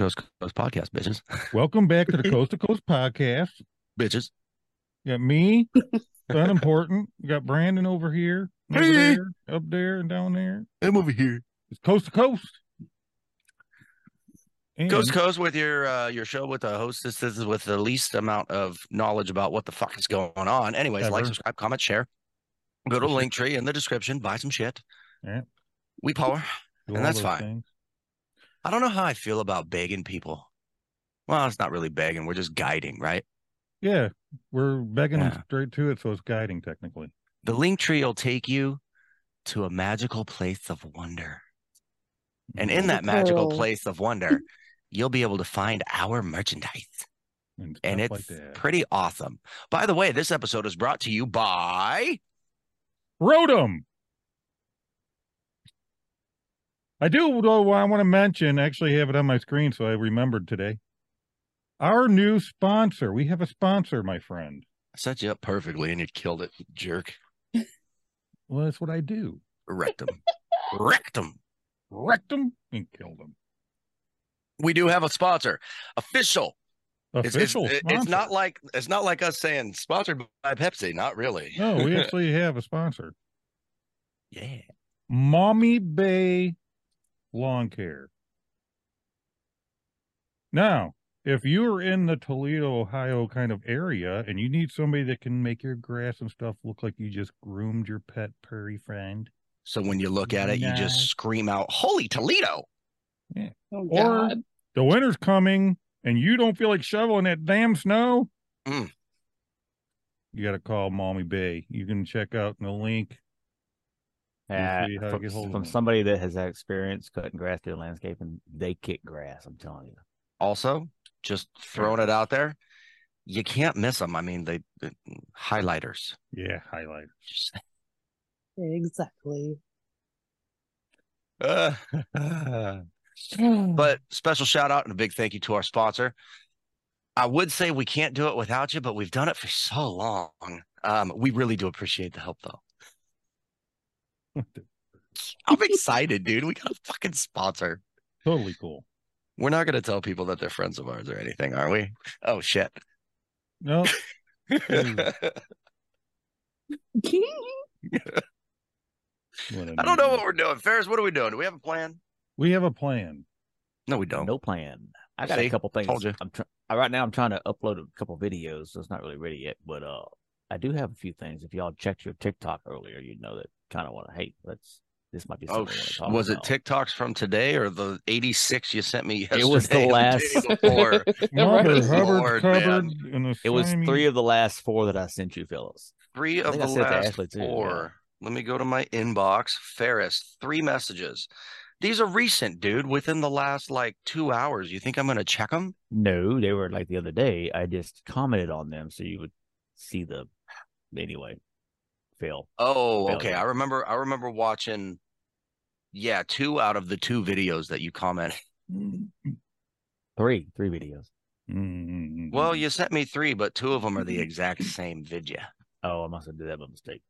back to Coast to Coast podcast, bitches. Welcome back to the Coast to Coast podcast. bitches. You got me, unimportant. You got Brandon over here, over Hey. there, up there, and down there. I'm over here. It's Coast to Coast. And Coast to Coast with your uh, your show with the hostesses with the least amount of knowledge about what the fuck is going on. Anyways, like, subscribe, comment, share. Go to the link tree in the description, buy some shit. Yeah. We power. do and that's fine. things. I don't know how I feel about begging people. Well, it's not really begging. We're just guiding, right? Yeah, we're begging Yeah. straight to it, so it's guiding technically. The link tree will take you to a magical place of wonder. And in that magical Magical. place of wonder, you'll be able to find our merchandise. and, And it's like pretty awesome. By the way, this episode is brought to you by Rotom. I do though I want to mention, actually have it on my screen so I remembered today. Our new sponsor. We have a sponsor, my friend. I set you up perfectly and you killed it, jerk. Well, that's what I do. Rectum. Rectum. Wrecked them and killed them. We do have a sponsor. Official. It's, it's, Official. it's not like it's not like us saying sponsored by Pepsi. Not really. No, we actually have a sponsor. yeah. Maumee Bay Lawn Care. Now, if you're in the Toledo, Ohio kind of area and you need somebody that can make your grass and stuff look like you just groomed your pet prairie friend, So when you look at it, you just scream out, "Holy Toledo!" Oh Or- God. the winter's coming and you don't feel like shoveling that damn snow, Mm. you got to call Maumee Bay. You can check out the link. We'll Uh, see how to from, get hold of from somebody that has had experience cutting grass through landscaping, they kick grass. I'm telling you. Also, just throwing it out there, you can't miss them. I mean, they, the highlighters. Yeah, highlight. Just, Exactly. uh, but special shout out and a big thank you to our sponsor. I would say we can't do it without you, but we've done it for so long. Um, we really do appreciate the help, though. I'm excited, dude. We got a fucking sponsor. totally cool. We're not going to tell people that they're friends of ours or anything, are we? Oh shit. No, I don't know what we're doing. Ferris, what are we doing? Do we have a plan? we have a plan. No, we don't. No plan. I got See? a couple things. Told you. I'm tr- right now. I'm trying to upload a couple videos, so it's not really ready yet. But uh, I do have a few things. If y'all checked your TikTok earlier, you'd know that kind of want to hate. Let's. This might be oh, something. Oh, we wanna sh- talk was it. TikToks from today or the 86 you sent me yesterday? It was the last- day before? Mother Good Hubbard Lord, covered man. It was three of the last four that I sent you, Phyllis. Three of the I sent to last Ashley, too, yeah. four. Let me go to my inbox. Ferris, three messages. These are recent, dude. Within the last like two hours. You think I'm going to check them? No, they were like the other day. I just commented on them so you would see the. Anyway, Phil. Oh, Failure. okay. I remember. I remember watching. Yeah, two out of the two videos that you commented. Three, three videos. Mm-hmm. Well, you sent me three, but two of them are the exact same video. Oh, I must have did that by mistake.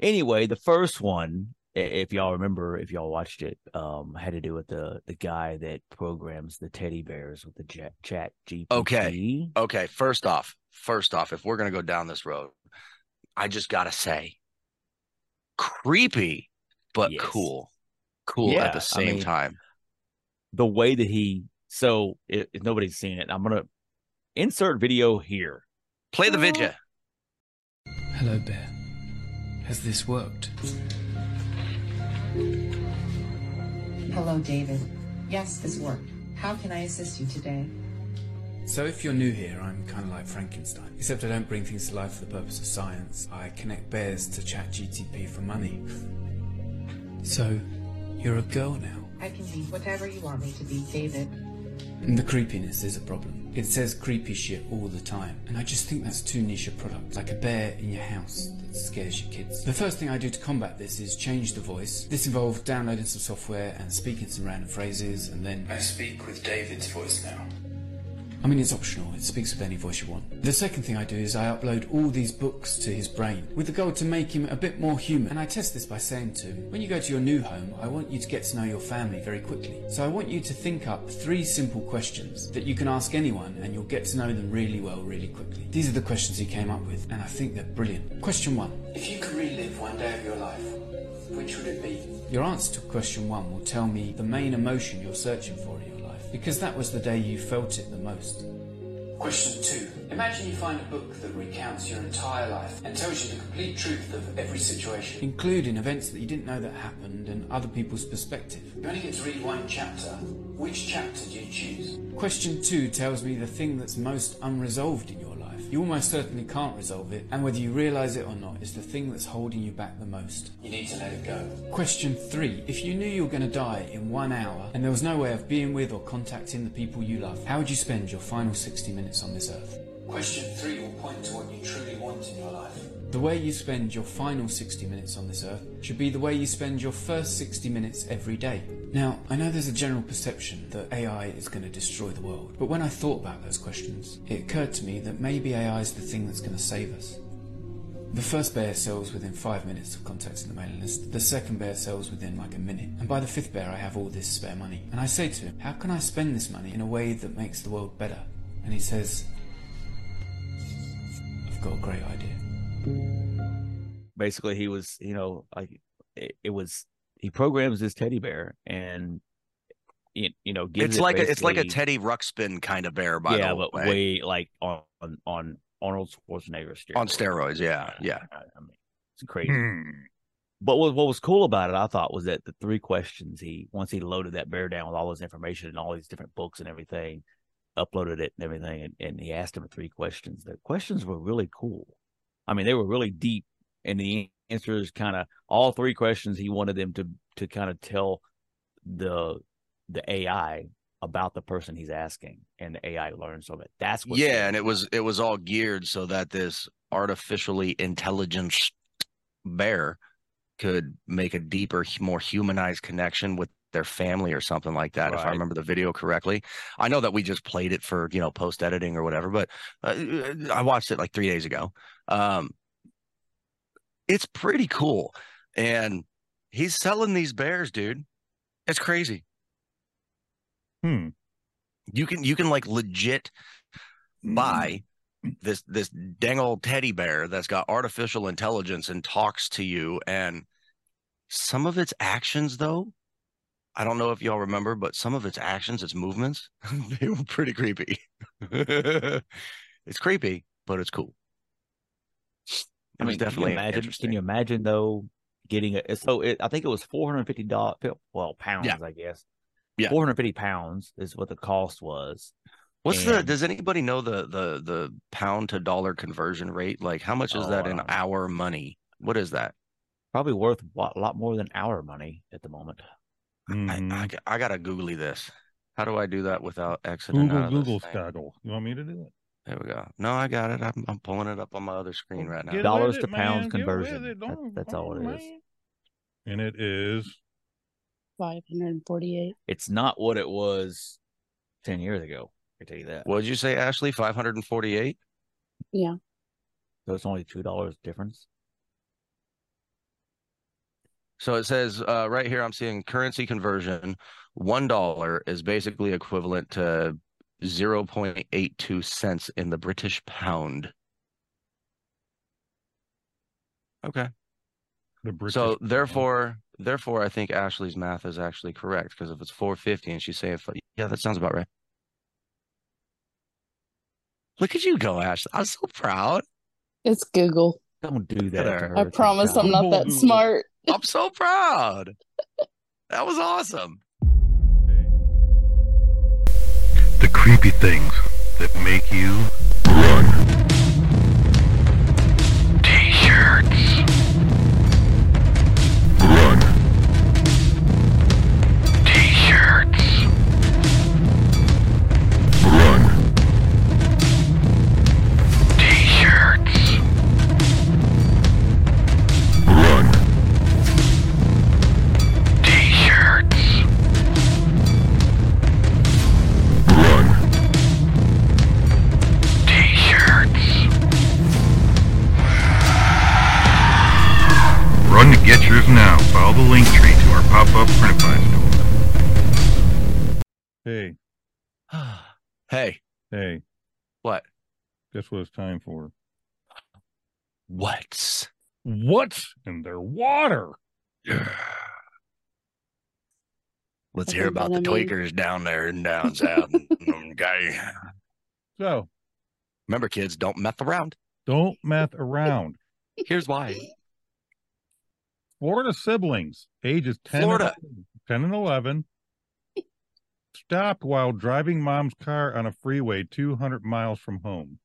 Anyway, the first one, if y'all remember, if y'all watched it, um, had to do with the the guy that programs the teddy bears with the chat, chat GPT. Okay. Okay, first off, first off, if we're gonna go down this road, I just gotta say, creepy, but Yes. cool, cool Yeah, at the I same mean- time. The way that he so if, if nobody's seen it, I'm gonna insert video here. Play the video. Hello, Bear. Has this worked? Hello, David. Yes, this worked. How can I assist you today? So, if you're new here, I'm kind of like Frankenstein. Except I don't bring things to life for the purpose of science. I connect bears to ChatGPT for money. So, you're a girl now. I can be whatever you want me to be, David. And the creepiness is a problem. It says creepy shit all the time, and I just think that's too niche a product, like a bear in your house that scares your kids. The first thing I do to combat this is change the voice. This involved downloading some software and speaking some random phrases, and then I speak with David's voice now. I mean, it's optional, it speaks with any voice you want. The second thing I do is I upload all these books to his brain with the goal to make him a bit more human. And I test this by saying to him, when you go to your new home, I want you to get to know your family very quickly. So I want you to think up three simple questions that you can ask anyone and you'll get to know them really well, really quickly. These are the questions he came up with, and I think they're brilliant. Question one If you could relive one day of your life, which would it be? Your answer to question one will tell me the main emotion you're searching for in your life, because that was the day you felt it the most. Question two. Imagine you find a book that recounts your entire life and tells you the complete truth of every situation, including events that you didn't know that happened and other people's perspective. You only get to read one chapter. Which chapter do you choose? Question two tells me the thing that's most unresolved in your life. You almost certainly can't resolve it, and whether you realise it or not it's the thing that's holding you back the most. You need to let it go. Question three. If you knew you were going to die in one hour and there was no way of being with or contacting the people you love, how would you spend your final 60 minutes on this earth? Question three will point to what you truly want in your life. The way you spend your final 60 minutes on this earth should be the way you spend your first 60 minutes every day. Now, I know there's a general perception that AI is going to destroy the world, but when I thought about those questions, it occurred to me that maybe AI is the thing that's going to save us. The first bear sells within five minutes of contacting the mailing list. The second bear sells within like a minute. And by the fifth bear, I have all this spare money. And I say to him, How can I spend this money in a way that makes the world better? And he says, I've got a great idea. Basically, he was, you know, like it, it was. He programs this teddy bear, and you, you know, gives It's it like a, it's like a Teddy Ruxpin kind of bear, by yeah, the but way. way like on on, Arnold Schwarzenegger steroids. On steroids, yeah, yeah. I, I mean, it's crazy. Hmm. But what, what was cool about it, I thought, was that the three questions he once he loaded that bear down with all this information and all these different books and everything, uploaded it and everything, and, and he asked him three questions. The questions were really cool. I mean, they were really deep, and the answers kind of all three questions he wanted them to to kind of tell the the AI about the person he's asking, and the AI learns from it. That's what. yeah, and it was it was all geared so that this artificially intelligent bear could make a deeper, more humanized connection with their family or something like that. If I remember the video correctly, I know that we just played it for you know post editing or whatever, but uh, I watched it like three days ago. Um, it's pretty cool, and he's selling these bears, dude. It's crazy. Hmm. You can you can like legit buy this this dang old teddy bear that's got artificial intelligence and talks to you and some of its actions though i don't know if y'all remember but some of its actions its movements they were pretty creepy it's creepy but it's cool I was mean, definitely Can you imagine? Can you imagine though getting a so it, I think it was four hundred fifty dollars. Well, pounds, Yeah. I guess. Yeah. four hundred fifty pounds is what the cost was. what's the does anybody know the the the pound to dollar conversion rate like how much is Oh, that in don't our money what is that Probably worth a lot, lot more than our money at the moment. I. I, mm-hmm. I gotta googly this how do i do that without exiting Google out Google thing? Skaggle. You want me to do it? There we go. No, I got it. I'm, I'm pulling it up on my other screen right now. Get Dollars to it, pounds man. Conversion. it. That- that's all come it on, is. And it is 548. It's not what it was ten years ago. I tell you that. What did you say, Ashley? 548? Yeah. So it's only two dollars difference. So it says uh, right here, I'm seeing currency conversion. One dollar is basically equivalent to 0.82 cents in the British pound. Okay. the British. so pound. therefore, therefore, I think Ashley's math is actually correct because if it's 450 and she's saying, yeah, that sounds about right. Look at you go, Ashley. I'm so proud. It's Google. Don't do that. to her, I promise I'm not that smart. I'm so proud. That was awesome. Creepy things that make you what? guess what it's time for? What's What's in their water? Let's I hear about the that mean- tweakers down there in down south. okay. So Remember, kids, don't meth around. don't meth around. Here's why. Florida siblings, ages 10, Florida. And, 10 and 11, stopped while driving mom's car on a freeway 200 miles from home.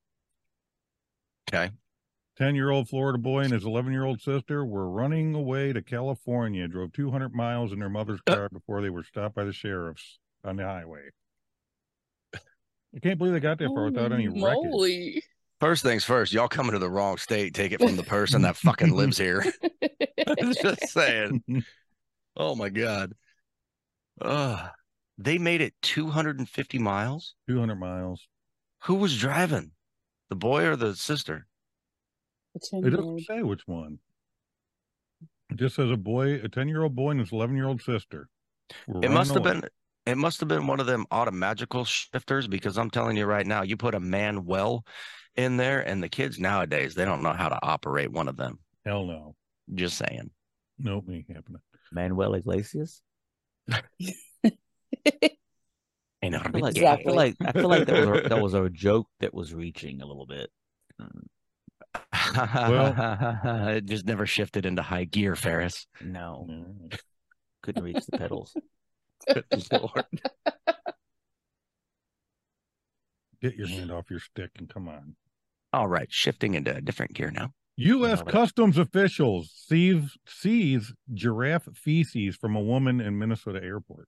Okay. 10 year old Florida boy and his 11 year old sister were running away to California, drove 200 miles in their mother's Uh. car before they were stopped by the sheriffs on the highway. I can't believe they got that far without any Holy wreckage. First things first, y'all coming to the wrong state. Take it from the person that fucking lives here. Just saying. Oh my god. Uh, they made it 250 miles. 200 miles. Who was driving? The boy or the sister? The It 10-year-old. doesn't say which one. It just says a boy, a 10 year old boy and his 11 year old sister. It must have been it must have been one of them automagical shifters because I'm telling you right now, you put a man well in there and the kids nowadays, they don't know how to operate one of them. Hell no. Just saying. Nope, ain't happening. Manuel Iglesias. No I feel like, I feel like I feel like that was a, that was a joke that was reaching a little bit. it just never shifted into high gear, Ferris. No, No. couldn't reach the pedals. Lord. Get your hand off your stick and come on. All right, shifting into a different gear now. U.S. Customs officials seize, seize giraffe feces from a woman in Minnesota airport.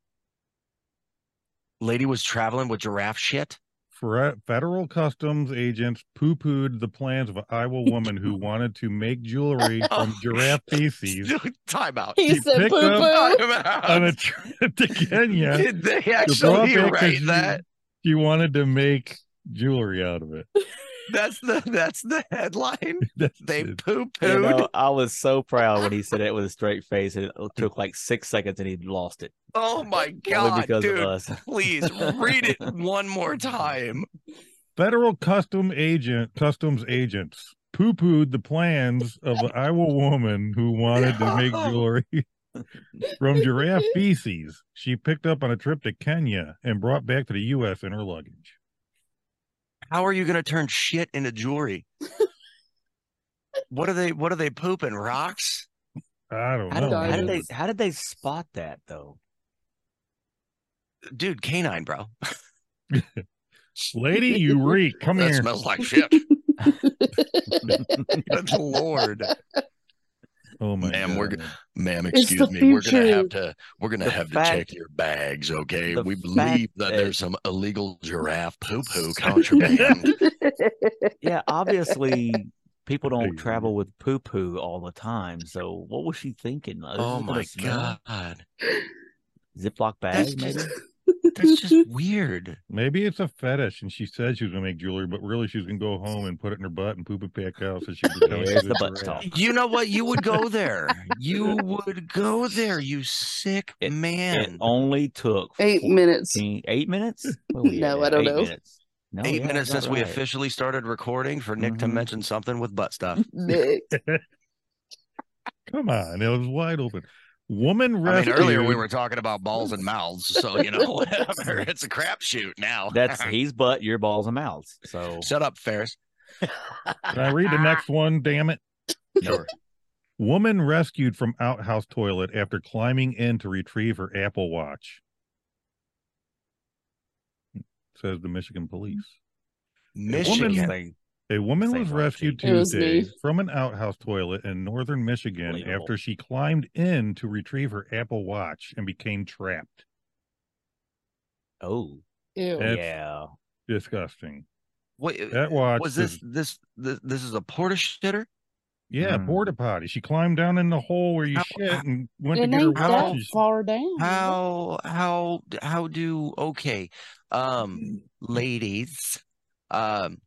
Lady was traveling with giraffe shit. Federal customs agents poo pooed the plans of an Iowa woman who wanted to make jewelry oh, from giraffe feces Time out. He He said poo poo. Time out. on a trip to Kenya. Did they actually back 'cause write she- that? She wanted to make jewelry out of it. That's the that's the headline. That's They it. poo You pooed. know, I was so proud when he said it with a straight face, and it took like six seconds, and he lost it. Oh my Only god, because dude! of us. Please read it one more time. Federal custom agent customs agents poo pooed the plans of an Iowa woman who wanted to make jewelry from giraffe feces she picked up on a trip to Kenya and brought back to the U.S. in her luggage. How are you going to turn shit into jewelry? what are they? What are they pooping? Rocks? I don't How know. did, how did they how did they spot that though? Dude, canine, bro. Lady, you reek. Come here. that here. smells like shit. Good lord, Oh my Ma'am, we're God. ma'am. Excuse the me. We're gonna have to. We're gonna The have fact- to check your bags. Okay, we believe that that- there's some illegal giraffe poo poo contraband. Yeah, obviously people don't travel with poo poo all the time. So what was she thinking? This oh my god, Ziploc that's bag, maybe. Just that's just weird. Maybe it's a fetish, and she said she was gonna make jewelry, but really she was gonna go home and put it in her butt and poop it back out, so she could pretend There's the butt giraffe. talk. You know what? You would go there. You would go there. You sick It- It man. only took Eight minutes. Eight minutes? Where we No, I don't Eight know. Minutes. No, Eight yeah, minutes that's since we officially started recording for Nick to Mhm. mention something with butt stuff. Nick. Come on, it was wide open. Woman I mean, earlier we were talking about balls and mouths, so you know, whatever. It's a crapshoot now. That's he's butt, your balls and mouths. So shut up, Ferris. Can I read the next one? Damn it! Sure. Woman rescued from outhouse toilet after climbing in to retrieve her Apple Watch. Says the Michigan police. Michigan. Interesting. A woman was rescued It Tuesday me. from an outhouse toilet in northern Michigan Believable. after she climbed in to retrieve her Apple Watch and became trapped. Oh, Ew. That's- yeah. Disgusting. Wait, That watch was this, is- this this this is a porta shitter? Yeah, Mm. porta potty. She climbed down in the hole where you How- shit and went It to get her ain't how- watch. far down. How how how do okay, um, ladies, um,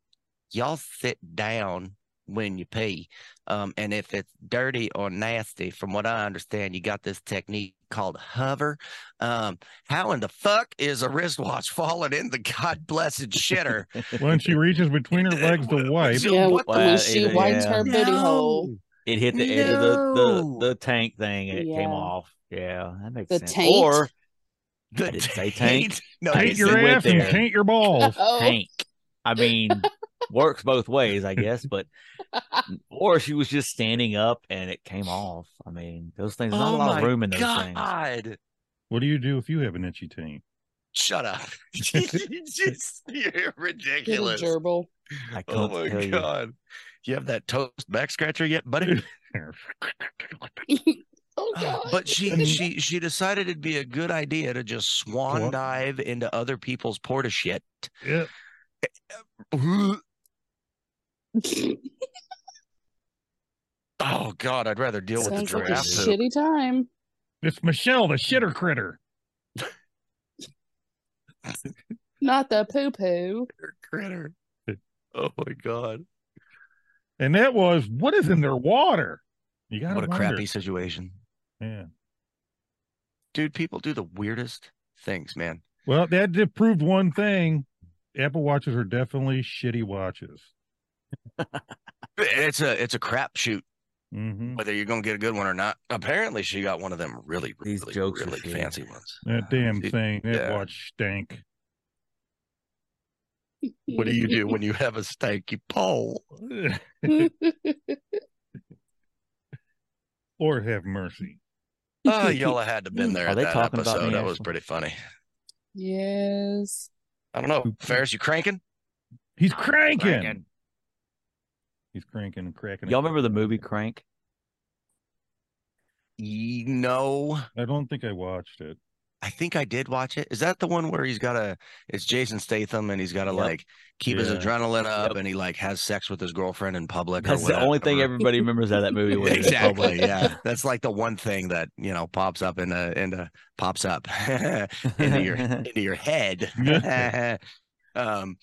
y'all sit down when you pee. Um, and if it's dirty or nasty, from what I understand, you got this technique called hover. Um, how in the fuck is a wristwatch falling in the god blessed shitter? When she reaches between her legs to wipe, Yeah, what when Well, she either- wipes yeah. her booty hole. It hit the edge of the, No. the, the tank thing and it Yeah. came off. Yeah, that makes The sense. taint? Or The I didn't say taint. tank. No, taint your ass and taint your balls. Oh, tank. I mean, works both ways, I guess. But or she was just standing up and it came off. I mean, those things. There's not oh a lot of room in those things. God. What do you do if you have an itchy taint? Shut up. Just, you're ridiculous. gerbil. I Oh can't my tell you. God. You have that toast back scratcher yet, buddy? oh uh, God. but she she she decided it'd be a good idea to just swan What? dive into other people's porta shit. Yep. Eh, eh, Oh God, I'd rather deal with the Sounds like a shitty time. It's Michelle, the shitter critter. Not the poo poo. critter. Oh my God. And that was what is in their water? You got What a crappy situation. Yeah. Dude, people do the weirdest things, man. Well, that proved one thing. Apple watches are definitely shitty watches. It's a it's a crapshoot hmm whether you're gonna get a good one or not. Apparently she got one of them really, These jokes really shitty. fancy ones. That damn It- thing, that yeah. watch stank. What do you do when you have a stanky pole? or have mercy. Oh, y'all had to been there Are at they that talking about episode. me, That was pretty funny. yes. I don't know. Ferris, you cranking? He's cranking. Cranking. He's cranking and cracking. Y'all remember the movie Crank? Ye- No, I don't think I watched it. I think I did watch it. Is that the one where he's got a? It's Jason Statham, and he's got to Yep. like keep his adrenaline up, Yep. and he like has sex with his girlfriend in public. or That's the only thing everybody remembers out of that movie. was exactly. Yeah, that's like the one thing that you know pops up in a into pops up into your into your head. um,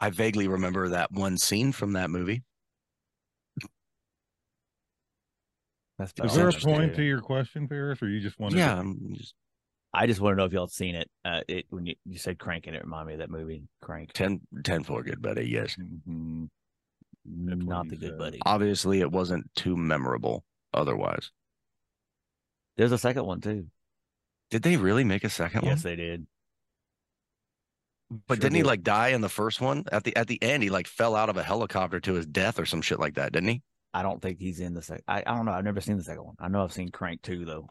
I vaguely remember that one scene from that movie. That's Is there a point to your question, Ferris, or you just wanted? Yeah, To... I'm just I just want to know if y'all seen it. Uh, it when you, you said Crank, and it reminded me of that movie Crank. 10, 10 for good buddy. Yes, Mhm. Not the good said. buddy. obviously it wasn't too memorable. Otherwise, There's a second one too. did they really make a second Yes, one? Yes, they did. But sure didn't he like die in the first one? At the at the end, he like fell out of a helicopter to his death or some shit like that, didn't he? I don't think he's in the second. I, I don't know. I've never seen the second one. I know I've seen Crank two though.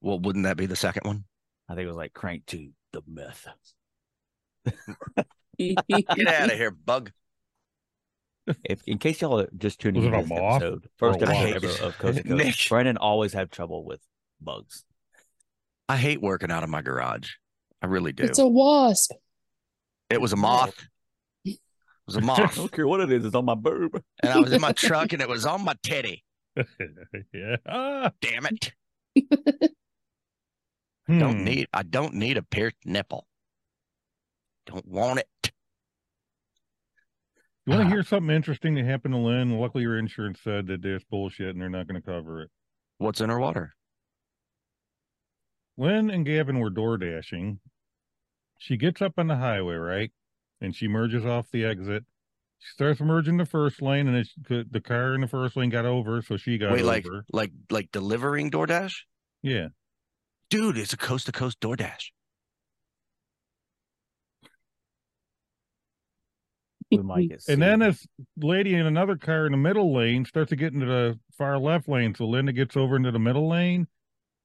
Well, wouldn't that be the second one? I think it was like Crank two, the myth. Get out of here, bug. If in case y'all are just tuning Was in it a this moth episode, first or episode wasp? ever of Coast to Nick. Coast, Brandon always had trouble with bugs. I hate working out of my garage. I really do. it's a wasp. it was a moth. It was a moth. I don't care what it is. It's on my boob. and I was in my truck and it was on my teddy. yeah. Ah, Damn it. hmm. Don't need I don't need a pierced nipple. Don't want it. You want Ah. to hear something interesting that happened to Lynn? Luckily, your insurance said that there's bullshit and they're not going to cover it. What's in her water? Lynn and Gavin were door dashing. She gets up on the highway, right? And she merges off the exit. She starts merging the first lane, and it's, the, the car in the first lane got over, so she got over. Wait, over. like like like delivering DoorDash? yeah. Dude, it's a coast to coast DoorDash. We might get And then sued. this lady in another car in the middle lane starts to get into the far left lane. So Linda gets over into the middle lane,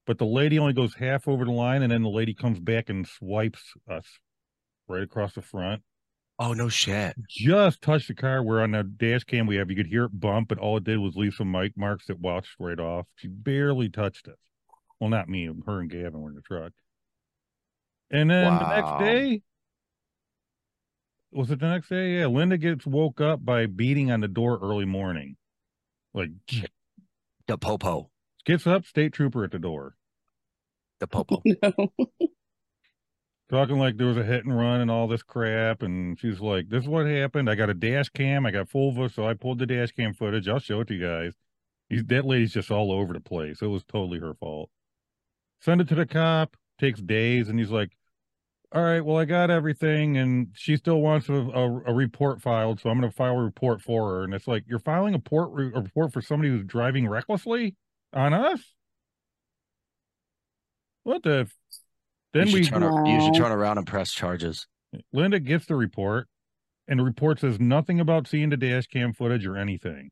but the lady only goes half over the line, and then the lady comes back and swipes us right across the front. Oh no shit. Just touched the car where on the dash cam we have you could hear it bump, but all it did was leave some mic marks that washed right off. She barely touched us. Well, not me, her and Gavin were in the truck. And then the next day, was it the next day? Yeah, Linda gets woke up by beating on the door early morning. Like The popo. Gets up, state trooper at the door. The popo. no. talking like there was a hit and run and all this crap. And she's like, "This is what happened. I got a dash cam. I got Fulva, so I pulled the dash cam footage. I'll show it to you guys." He's, that lady's just all over the place. It was totally her fault. Send it to the cop. Takes days, and he's like, "All right, well, I got everything, and she still wants a, a, a report filed, so I'm going to file a report for her." And it's like, "You're filing a, port, a report for somebody who's driving recklessly on us." What the? f- Then you we turn, ar- you should turn around and press charges. Linda gets the report, and the report says nothing about seeing the dash cam footage or anything.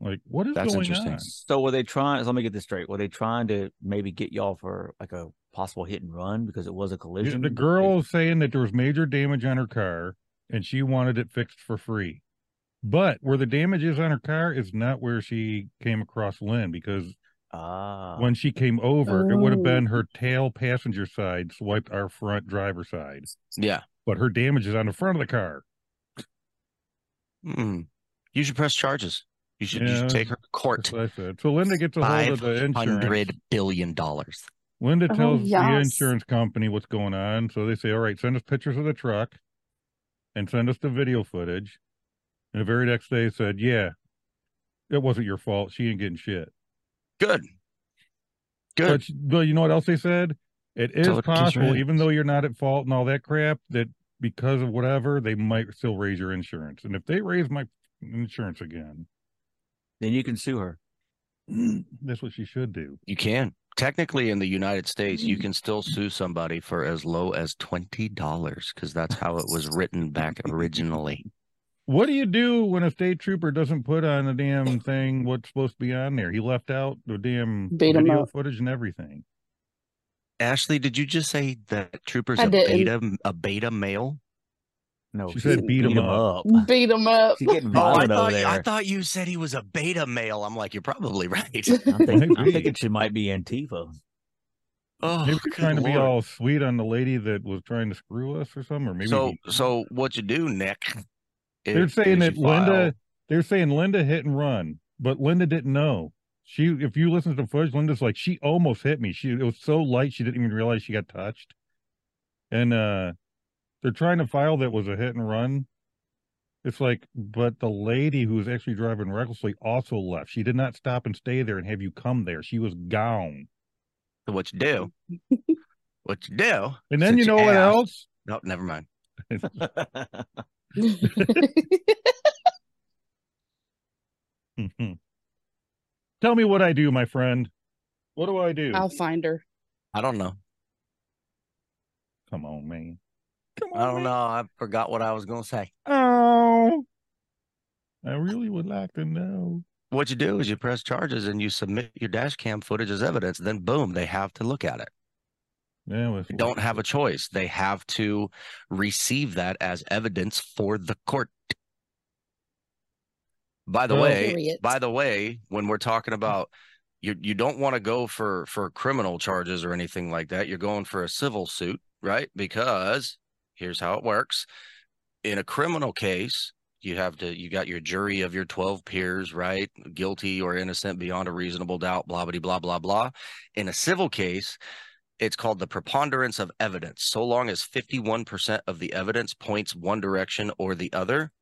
Like, what is That's going interesting. on? So were they trying? Let me get this straight. Were they trying to maybe get y'all for like a possible hit and run because it was a collision? The girl is saying that there was major damage on her car, and she wanted it fixed for free. But where the damage is on her car is not where she came across Lynn because ah, when she came over, it would have Oh. been her tail passenger side swiped our front driver side. Yeah. But her damage is on the front of the car. Mm. You should press charges. You should, you should take her to court. That's what I said. So Linda gets a hold of the insurance. hundred billion dollars. Linda Oh, tells the insurance company what's going on. So they say, all right, send us pictures of the truck and send us the video footage. And the very next day said, yeah, it wasn't your fault. She ain't getting shit. Good. Good. But, but you know what else they said? It is Tell her to kiss your possible, even though you're not at fault and all that crap, that because of whatever, they might still raise your insurance. And if they raise my insurance again, then you can sue her. that's what she should do. You can. Technically, in the United States, Mm. you can still sue somebody for as low as twenty dollars because that's how it was written back originally. What do you do when a state trooper doesn't put on the damn thing what's supposed to be on there? He left out the damn Beat 'em video up. footage and everything. Ashley, did you just say that Trooper's I a didn't. beta a beta male? No, She said beat 'em up. Beat him up. She's getting Oh, I thought, there. I thought you said he was a beta male. I'm like, you're probably right. I'm, thinking, I'm thinking she might be Antifa. oh, Maybe good she's trying to be all sweet on the lady that was trying to screw us or something. Or maybe so he- so what you do, Nick? They're saying that Linda. They're saying Linda hit and run, but Linda didn't know. She, if you listen to the footage, Linda's like, she almost hit me. She, it was so light, she didn't even realize she got touched. And uh they're trying to file that was a hit and run. It's like, but the lady who was actually driving recklessly also left. She did not stop and stay there and have you come there. She was gone. So what you do? what you do? And then you know what asked- else? No, never mind. Tell me what I do, my friend. What do I do? I'll find her. I don't know. Come on, man. Come on. I don't man. know. I forgot what I was going to say. Oh, I really would like to know. What you do is you press charges and you submit your dash cam footage as evidence. Then boom, they have to look at it. Yeah, well, don't have a choice. They have to receive that as evidence for the court. By the Well- way, Period. by the way, when we're talking hmm. about you you don't want to go for for criminal charges or anything like that. You're going for a civil suit, right? Because here's how it works. In a criminal case, you have to you got your jury of your 12 peers, right? Guilty or innocent beyond a reasonable doubt, blah blah blah blah blah. In a civil case, it's called the preponderance of evidence. So long as 51% of the evidence points one direction or the other,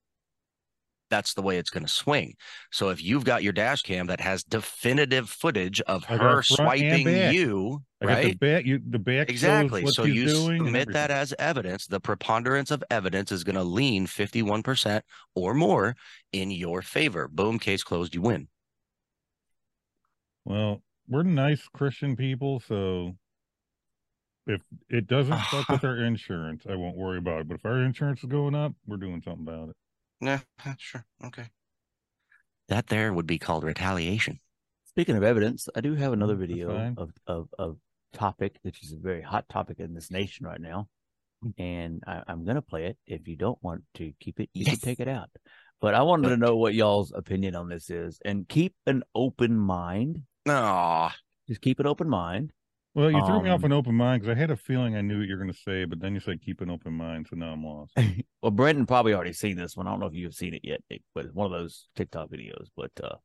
that's the way it's going to swing. So if you've got your dash cam that has definitive footage of her swiping you, I got the right? back. You the back Exactly. So you submit that as evidence. The preponderance of evidence is going to lean 51% or more in your favor. Boom, case closed, you win. Well, we're nice Christian people, so if it doesn't fuck with our insurance, I won't worry about it. But if our insurance is going up, we're doing something about it. Yeah, sure. Okay. That there would be called retaliation. Speaking of evidence, I do have another Mm, video of, of of topic, which is a very hot topic in this nation right now, Mm. and I, I'm gonna play it. If you don't want to keep it, you Yes. can take it out. But I wanted to know what y'all's opinion on this is, and keep an open mind. Aw. Just keep an open mind. Well, you threw me off Um, an open mind because I had a feeling I knew what you were going to say, but then you said keep an open mind, so now I'm lost. well, Brendan probably already seen this one. I don't know if you've seen it yet, Nick, but it's one of those TikTok videos. But uh,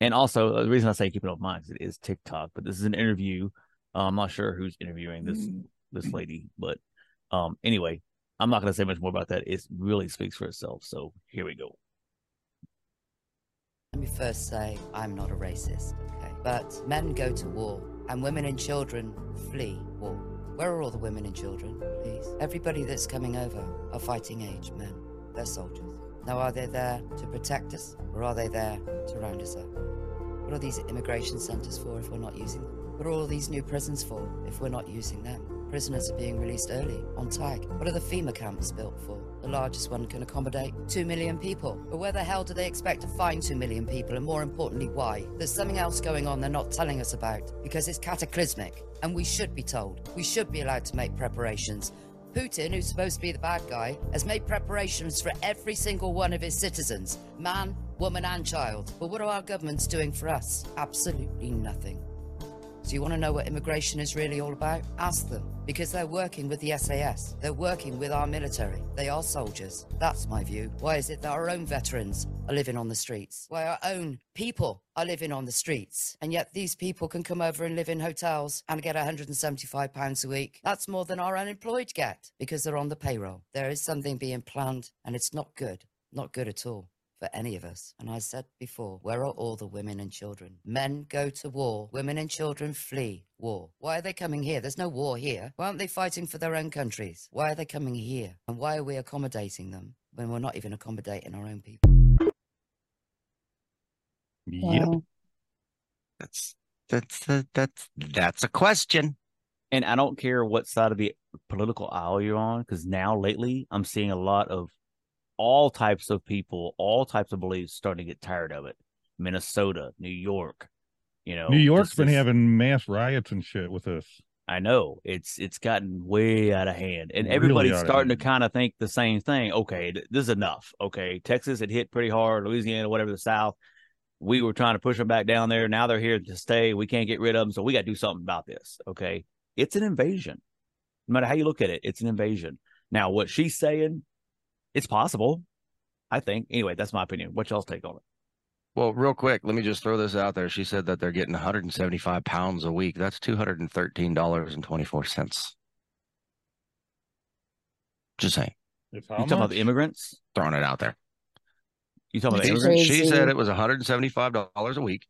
and also the reason I say keep an open mind is it is TikTok. But this is an interview Uh, I'm not sure who's interviewing this Mm. this lady, but um, anyway, I'm not going to say much more about that. It really speaks for itself. So here we go. Let me first say I'm not a racist, okay? But men go to war and women and children flee war. Where are all the women and children, please? Everybody that's coming over are fighting age men. They're soldiers. Now, are they there to protect us or are they there to round us up? What are these immigration centres for if we're not using them? What are all these new prisons for if we're not using them? Prisoners are being released early, on tag. What are the FEMA camps built for? The largest one can accommodate 2 million people. But where the hell do they expect to find 2 million people? And more importantly, why? There's something else going on they're not telling us about because it's cataclysmic. And we should be told. We should be allowed to make preparations. Putin, who's supposed to be the bad guy, has made preparations for every single one of his citizens man, woman, and child. But what are our governments doing for us? Absolutely nothing. So you want to know what immigration is really all about? Ask them. Because they're working with the SAS. They're working with our military. They are soldiers. That's my view. Why is it that our own veterans are living on the streets? Why our own people are living on the streets? And yet these people can come over and live in hotels and get £175 a week. That's more than our unemployed get because they're on the payroll. There is something being planned and it's not good. Not good at all for any of us. And I said before, where are all the women and children? Men go to war, women and children flee war. Why are they coming here? There's no war here. Why aren't they fighting for their own countries? Why are they coming here? And why are we accommodating them when we're not even accommodating our own people? Yep. Wow. That's that's uh, that's that's a question. And I don't care what side of the political aisle you're on, because now lately I'm seeing a lot of all types of people, all types of beliefs starting to get tired of it. Minnesota, New York, you know, New York's been having mass riots and shit with this. I know it's it's gotten way out of hand, and Really everybody's starting to kind of think the same thing. Okay, th- this is enough. Okay, Texas had hit pretty hard, Louisiana, whatever the South. We were trying to push them back down there. Now they're here to stay. We can't get rid of them, so we got to do something about this. Okay, it's an invasion. No matter how you look at it, it's an invasion. Now, what she's saying, it's possible. I think. Anyway, that's my opinion. What y'all's take on it? Well, real quick, let me just throw this out there. She said that they're getting 175 pounds a week. That's $213.24. Just saying, You talking about the immigrants? throwing it out there. You talking about the She, immigrants? she said it was $175 a week,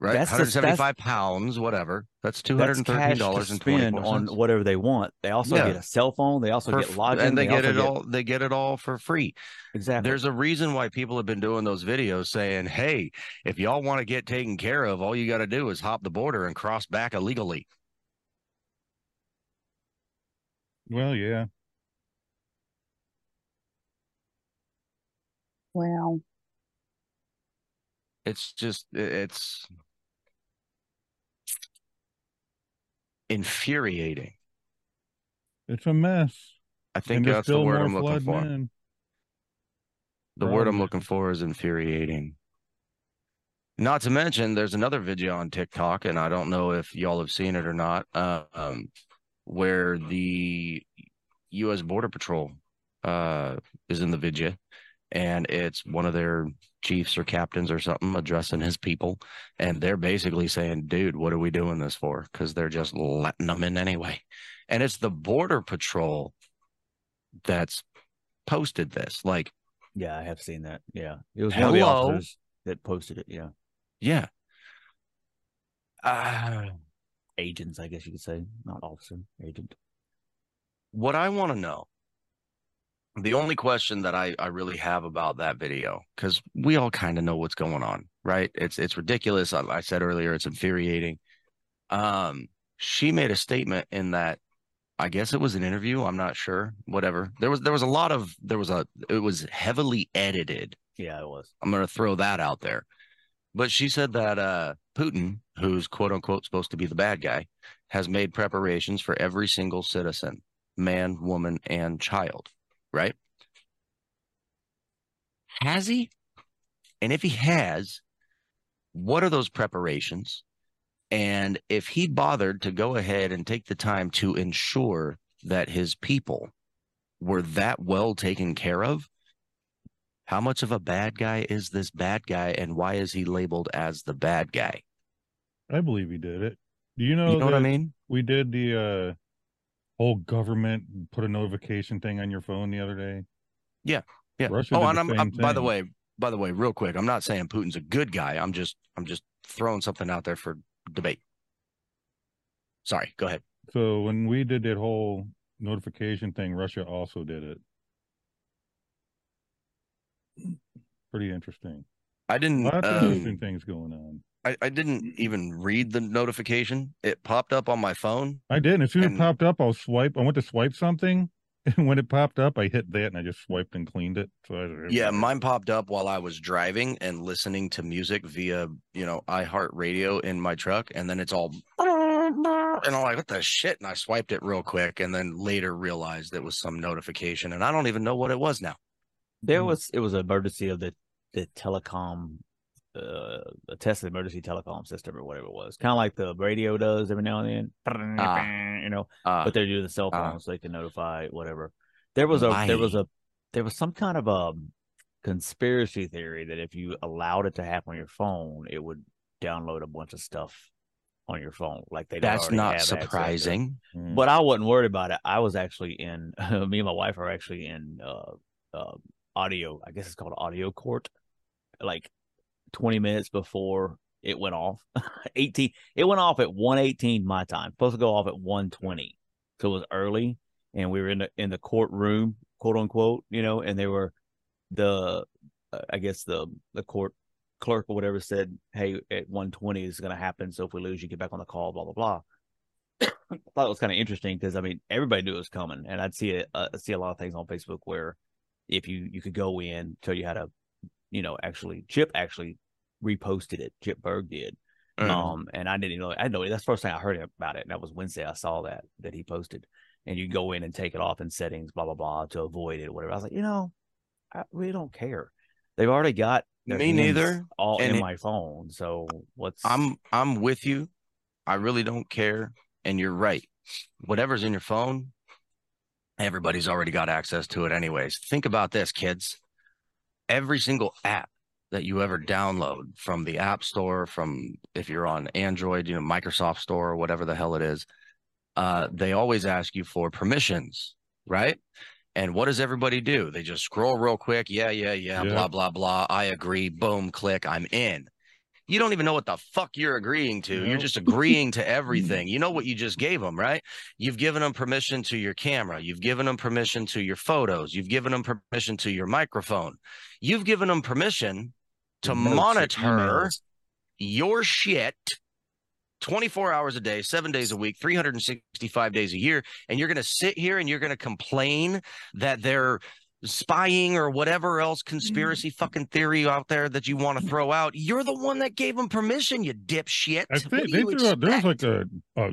right? That's the- 175 pounds, whatever. That's That's cash to spend on whatever they want. They also Yeah. get a cell phone. They also For get lodging. and they, get also it all. They get it all for free. exactly. There's a reason why people have been doing those videos saying, "Hey, if y'all want to get taken care of, all you got to do is hop the border and cross back illegally." Well, yeah. Wow. It's just it's infuriating. It's a mess. I think that's the word I'm looking for. in. The word I'm looking for is infuriating. Not to mention, there's another video on TikTok, and I don't know if y'all have seen it or not, uh, um, where the U.S. Border Patrol uh, is in the video, and it's one of their chiefs or captains or something addressing his people, and they're basically saying, "Dude, what are we doing this for?" Because they're just letting them in anyway, and it's the Border Patrol that's posted this, like. Yeah, I have seen that. Yeah, it was one of the Hello? officers that posted it. Yeah, Yeah. Uh, agents, I guess you could say, not officer, agent. what I want to know, the only question that I, I really have about that video, because we all kind of know what's going on, right? It's it's ridiculous. I, I said earlier, it's infuriating. Um, she made a statement in that, I guess it was an interview. I'm not sure. Whatever. There was there was a lot of there was a it was heavily edited. Yeah, it was. I'm going to throw that out there. But she said that uh, Putin, who's quote unquote supposed to be the bad guy, has made preparations for every single citizen, man, woman, and child, right? Has he? And if he has, what are those preparations? And if he bothered to go ahead and take the time to ensure that his people were that well taken care of, how much of a bad guy is this bad guy and why is he labeled as the bad guy? I believe he did it. Do you know? You know what I mean? We did the uh whole government we did the whole government put a notification thing on your phone the other day. Yeah. Yeah. Russia oh, and I'm, I'm by the way, by the way, real quick, I'm not saying Putin's a good guy. I'm just I'm just throwing something out there for debate. Sorry, go ahead. So when we did that whole notification thing, Russia also did it. Pretty interesting. I didn't Lots of um, interesting things going on. I, I didn't even read the notification. It popped up on my phone. I did. and As soon as it popped up, I'll swipe. I went to swipe something, and when it popped up, I hit that and I just swiped and cleaned it. So I, Yeah, mine popped up while I was driving and listening to music via, you know, iHeartRadio in my truck, and then it's all and I'm like, what the shit? And I swiped it real quick, and then later realized it was some notification, and I don't even know what it was now. There was it was an emergency of the the telecom, uh, a test emergency telecom system or whatever it was, kind of like the radio does every now and then. Ah. you know, Uh, but they're doing the cell phones phone so they can notify whatever. There was a there was a there was some kind of a conspiracy theory that if you allowed it to happen on your phone, it would download a bunch of stuff on your phone. Like they that's not surprising. Mm. but I wasn't worried about it. I was actually in. me and my wife are actually in uh, uh, audio. I guess it's called audio court. Like twenty minutes before it went off. Eighteen. It went off at one eighteen my time. Supposed to go off at one twenty. So it was early, and we were in the in the courtroom, quote unquote. You know, and they were the. Uh, I guess the the court clerk or whatever said, "Hey, at one twenty is going to happen. So if we lose, you get back on the call." Blah blah blah. I thought it was kind of interesting because I mean everybody knew it was coming, and I'd see it, uh, see a lot of things on Facebook where if you you could go in, tell you how to, you know, actually Chip actually reposted it. Chip Berg did, Mhm. um, and I didn't know I know that's the first thing I heard about it, and that was Wednesday. I saw that that he posted, and you go in and take it off in settings, blah blah blah, to avoid it or whatever. I was like, you know, I really don't care. They've already got Me neither, all and in it- my phone, so what's I'm I'm with you. I really don't care. And you're right. Whatever's in your phone, everybody's already got access to it anyways. Think about this, kids. Every single app that you ever download from the App Store, from if you're on Android, you know, Microsoft Store or whatever the hell it is, uh, they always ask you for permissions, right? And what does everybody do? They just scroll real quick. Yeah, yeah, yeah, Yeah. blah, blah, blah. I agree. Boom, click. I'm in. You don't even know what the fuck you're agreeing to. You're just agreeing to everything. You know what you just gave them, right? You've given them permission to your camera. You've given them permission to your photos. You've given them permission to your microphone. You've given them permission to Notes monitor your shit 24 hours a day, seven days a week, 365 days a year. And you're going to sit here and you're going to complain that they're spying or whatever else mm-hmm. conspiracy fucking theory out there that you want to mm-hmm. throw out. You're the one that gave them permission, you dipshit. I What think they you threw out, there was like a, a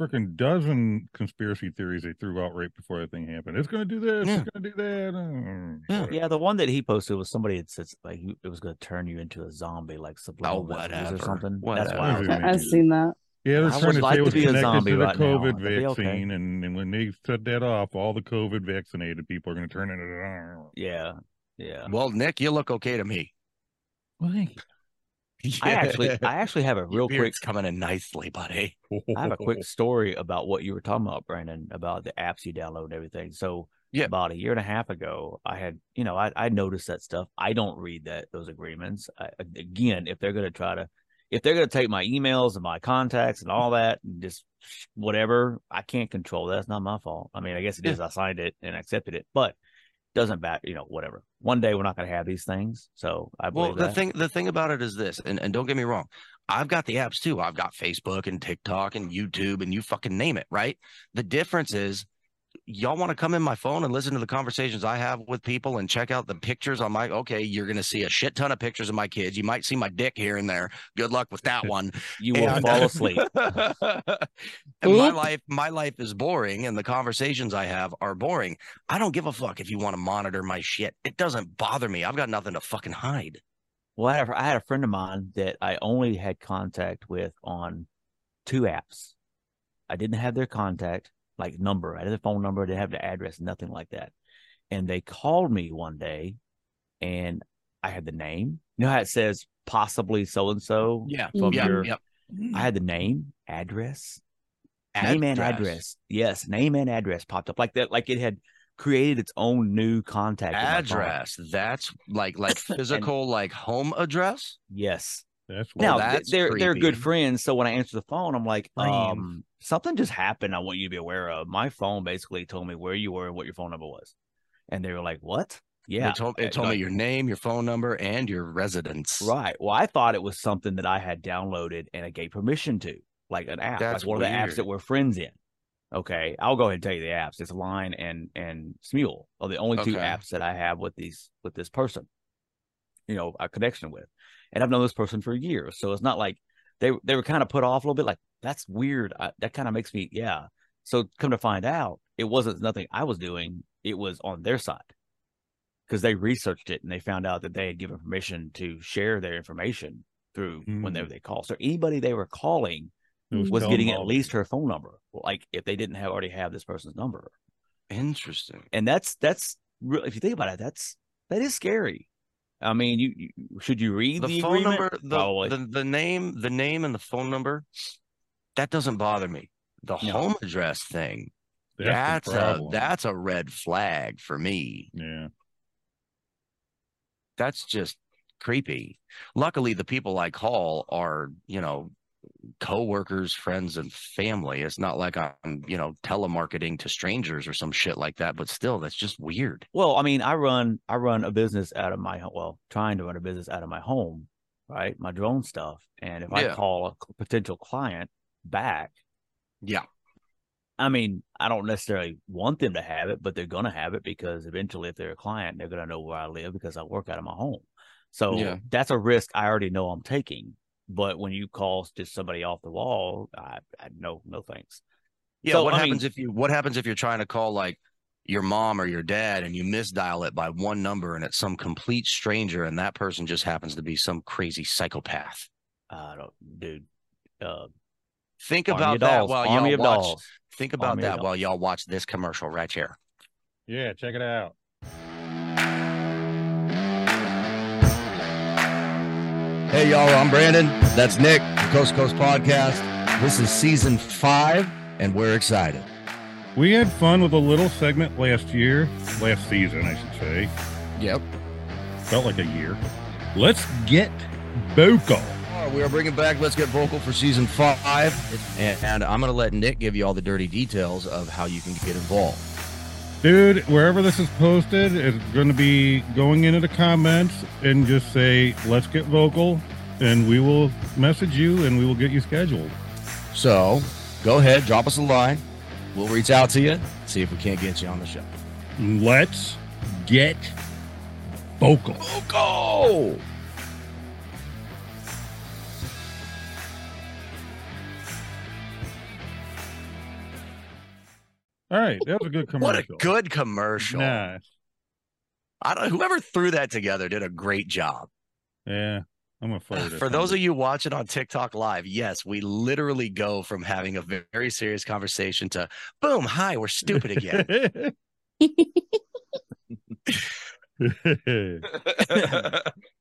freaking dozen conspiracy theories they threw out right before that thing happened. It's going to do this. Yeah. It's going to do that. uh, mm, Yeah. Yeah, the one that he posted was somebody that says like it was going to turn you into a zombie, like oh, subliminal messages whatever, or something. That's whatever. why I was Whatever. like, I've seen that. Yeah, they're I trying would to like say it was connected zombie to the right. COVID That'd be okay. vaccine, and, and when they set that off, all the COVID vaccinated people are going to turn into. Yeah, yeah. Well, Nick, you look okay to me. Well, thank I actually, I actually have a real quick, coming in nicely, buddy. I have a quick story about what you were talking about, Brandon, about the apps you download and everything. So, Yeah. about a year and a half ago, I had, you know, I, I noticed that stuff. I don't read that those agreements. I, again, if they're going to try to, if they're going to take my emails and my contacts and all that and just whatever, I can't control that. It's not my fault. I mean, I guess it Yeah. is. I signed it and accepted it, but doesn't matter. you know, whatever. One day we're not going to have these things. So I believe Well, the that. thing the thing about it is this, and, and don't get me wrong, I've got the apps too. I've got Facebook and TikTok and YouTube and you fucking name it, right? The difference is y'all want to come in my phone and listen to the conversations I have with people and check out the pictures on my okay, you're gonna see a shit ton of pictures of my kids. You might see my dick here and there. Good luck with that one. you will And- fall asleep. and my life, my life is boring, and the conversations I have are boring. I don't give a fuck if you want to monitor my shit. It doesn't bother me. I've got nothing to fucking hide. Well, I had, a, I had a friend of mine that I only had contact with on two apps. I didn't have their contact, like number. I had their phone number. I didn't have the address, nothing like that. And they called me one day and I had the name. You know how it says possibly so and so? Yeah, From yeah, your- yep. I had the name, address, name and address. Yes, name and address popped up like that. Like it had created its own new contact in my phone. Address. That's like like physical, like home address. Yes. That's Well. Now that's they're they're good friends. So when I answer the phone, I'm like, Friends. um, something just happened. I want you to be aware of. My phone basically told me where you were and what your phone number was, and they were like, "What? Yeah, It told, it told me your name, your phone number, and your residence. Right. Well, I thought it was something that I had downloaded and I gave permission to, like an app, That's like one of the apps that we're friends in. Okay, I'll go ahead and tell you the apps. It's Line and and Smule are the only two Okay. apps that I have with these with this person. You know, a connection with, and I've known this person for years, so it's not like they they were kind of put off a little bit. Like that's weird. I, that kind of makes me yeah. So come to find out, it wasn't nothing I was doing. It was on their side because they researched it and they found out that they had given permission to share their information through Hmm. whenever they call. So anybody they were calling It was getting at least her phone number. Like if they didn't have already have this person's number, Interesting. and that's that's real. If you think about it, that's that is scary. I mean, you, you should you read The, the, phone agreement? number, the, Probably. the the name, the name and the phone number, that doesn't bother me. The No. home address thing, That's, that's, the a that's a red flag for me. yeah. That's just creepy. Luckily, the people I call are, you know, coworkers, friends, and family. It's not like I'm, you know, telemarketing to strangers or some shit like that. But still, that's just weird. Well, I mean, I run I run a business out of my well, trying to run a business out of my home, right? My drone stuff, and if I call a potential client back, Yeah. I mean, I don't necessarily want them to have it, but they're gonna have it because eventually, if they're a client, they're gonna know where I live because I work out of my home. So Yeah. that's a risk I already know I'm taking. But when you call just somebody off the wall, I, I no no thanks. Yeah. So, what I mean- happens if you what happens if you're trying to call like your mom or your dad and you misdial it by one number and it's some complete stranger and that person just happens to be some crazy psychopath? I don't, dude. Uh, Think about that dolls, while army y'all watch. dolls. Think about Army that while y'all watch this commercial right here. Yeah, check it out. Hey, y'all, I'm Brandon. That's Nick, the Coast Coast Podcast. This is season five, and we're excited. We had fun with a little segment last year, last season, I should say. Yep. Felt like a year. Let's get vocal. We are bringing back Let's Get Vocal for season five, and, and I'm going to let Nick give you all the dirty details of how you can get involved. Dude, wherever this is posted, it's going to be going into the comments and just say, let's get vocal, and we will message you and we will get you scheduled. So go ahead, drop us a line. We'll reach out to you, see if we can't get you on the show. Let's get vocal. Vocal! All right, that was a good commercial. What a good commercial. Nice. I don't, whoever threw that together did a great job. Yeah, I'm gonna forward. For those of you watching on TikTok live, yes, we literally go from having a very serious conversation to boom, hi, we're stupid again.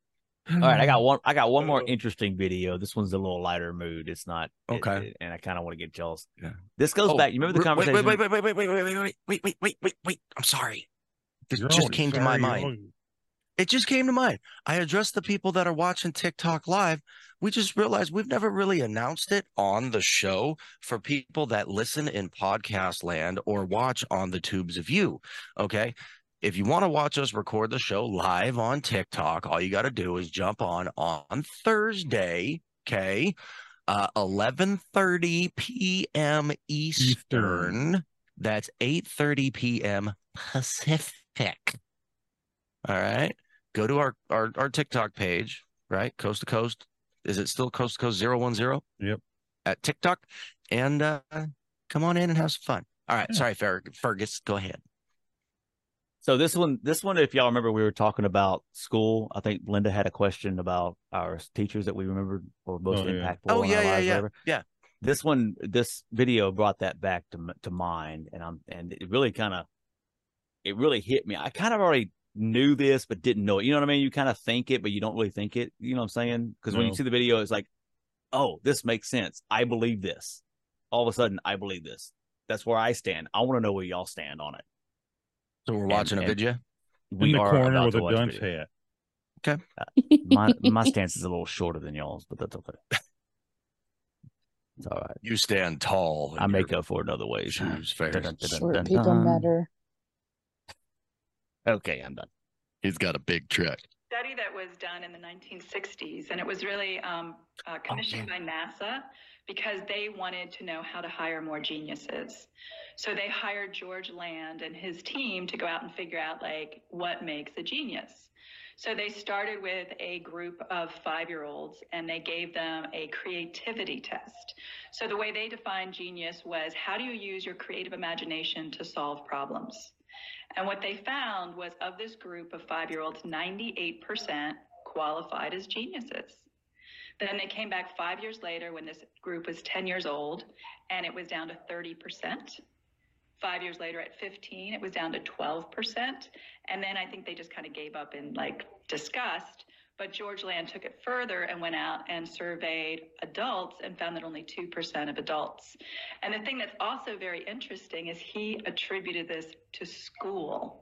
All right, I got one. I got one more interesting video. This one's a little lighter mood. It's not Okay. it- and I kind of want to get jealous. Yeah. This goes Oh, back. You remember the conversation? Wait, wait, wait, wait, wait, wait, wait, wait, wait, wait, wait, wait, wait, wait. I'm sorry. This You're just came to my sorry, mind. always- It just came to mind. I addressed the people that are watching TikTok live. We just realized we've never really announced it on the show for people that listen in podcast land or watch on the tubes of you. Okay. If you want to watch us record the show live on TikTok, all you got to do is jump on on Thursday. Okay. Uh, 11:30 p.m. Eastern. That's 8:30 p.m. Pacific. All right. Go to our, our our TikTok page, right? Coast to coast. Is it still coast to coast 010? Yep. At TikTok. And uh come on in and have some fun. All right. Yeah. Sorry, Fer- Fergus. Go ahead. So this one, this one, if y'all remember, we were talking about school. I think Linda had a question about our teachers that we remembered were most Oh, yeah. impactful. Oh, in yeah, our yeah, lives, yeah. whatever. Yeah. This one, this video brought that back to to mind, and I'm and it really kind of, it really hit me. I kind of already knew this, but didn't know it. You know what I mean? You kind of think it, but you don't really think it. You know what I'm saying? Because when you see the video, it's like, oh, this makes sense. I believe this. All of a sudden, I believe this. That's where I stand. I want to know where y'all stand on it. So we're And- watching a and- video. We in the are corner with a watch dunce video. hat. My my stance is a little shorter than y'all's, but that's okay. It's all right. You stand tall. I make up for it other ways. shoes, Ferris. Dun, dun, dun, Short people matter. Okay, I'm done. He's got a big trick. study that was done in the 1960s, and it was really um, uh, commissioned by NASA because they wanted to know how to hire more geniuses. So they hired George Land and his team to go out and figure out like what makes a genius. So they started with a group of five-year-olds and they gave them a creativity test. So the way they defined genius was how do you use your creative imagination to solve problems? And what they found was of this group of five year olds, 98% qualified as geniuses. Then they came back five years later when this group was 10 years old, and it was down to 30%. Five years later at 15, it was down to 12%. And then I think they just kind of gave up in like disgust. But George Land took it further and went out and surveyed adults and found that only 2% of adults. And the thing that's also very interesting is he attributed this to school.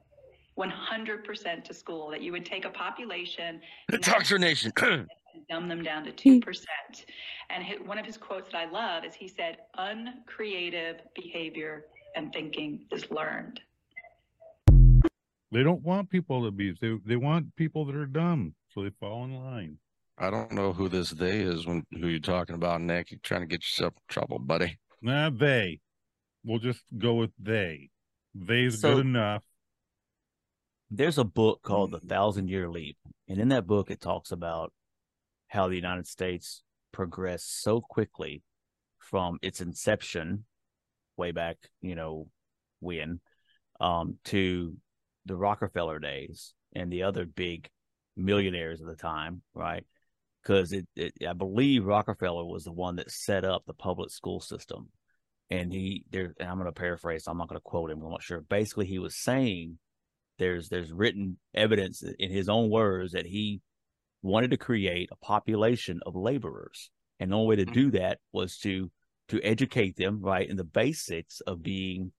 100% to school, that you would take a population Indoctrination. dumb them down to hmm. 2%. And hi one of his quotes that I love is he said, uncreative behavior and thinking is learned. They don't want people to be. They they want people that are dumb, so they fall in line. I don't know who this they is when who you're talking about, Nick. You're trying to get yourself in trouble, buddy. Nah, they. We'll just go with they. They's So- good enough. There's a book called hmm. The Thousand Year Leap, and in that book, it talks about how the United States progressed so quickly from its inception, way back, you know, when, um, to the Rockefeller days and the other big millionaires of the time, right? Because it, it, I believe Rockefeller was the one that set up the public school system, and he there. And I'm going to paraphrase. So I'm not going to quote him. I'm not sure. Basically, he was saying there's there's written evidence in his own words that he wanted to create a population of laborers, and the only way to do that was to to educate them right in the basics of being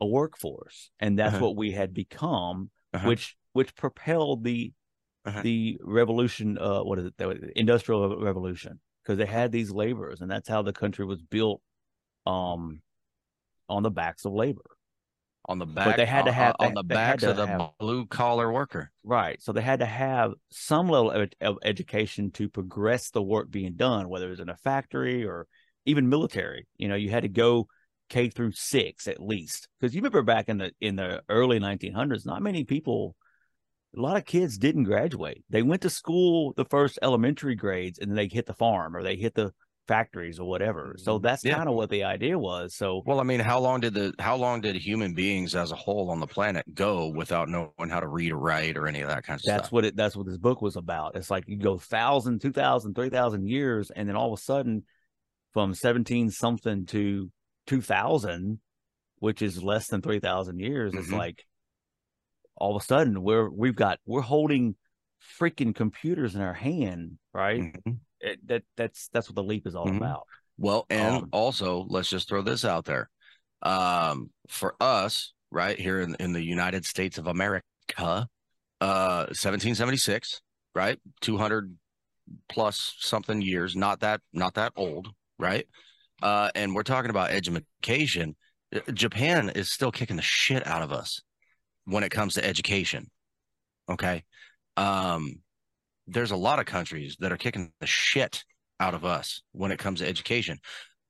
a workforce, and that's Uh-huh. what we had become, Uh-huh. which which propelled the Uh-huh. the revolution. Uh, what is it? The industrial revolution, because they had these laborers, and that's how the country was built. Um, on the backs of labor. On the back, but they had to uh, have- on, they- the backs of the have- blue collar worker. Right. So they had to have some level of, of education to progress the work being done, whether it was in a factory or even military. You know, you had to go K through six at least. Because you remember back in the in the early 1900s, not many people, a lot of kids didn't graduate. They went to school the first elementary grades, and then they hit the farm or they hit the factories or whatever. So that's Yeah. kind of what the idea was. So Well, I mean, how long did the how long did human beings as a whole on the planet go without knowing how to read or write or any of that kind of that's stuff? That's what it that's what this book was about it's like you go thousand two thousand three thousand years and then all of a sudden from 17 something to 2000 which is less than 3000 years it's Mhm. like all of a sudden we're we've got we're holding freaking computers in our hand right Mhm. It- that that's that's what the leap is all Mhm. about Well, and Um, also let's just throw this out there. Um, for us, right here in, in the United States of America, uh, 1776, right? 200 plus something years, not that, not that old, right? Uh, and we're talking about education. Uh, Japan is still kicking the shit out of us when it comes to education. Okay. Um, there's a lot of countries that are kicking the shit out of us when it comes to education.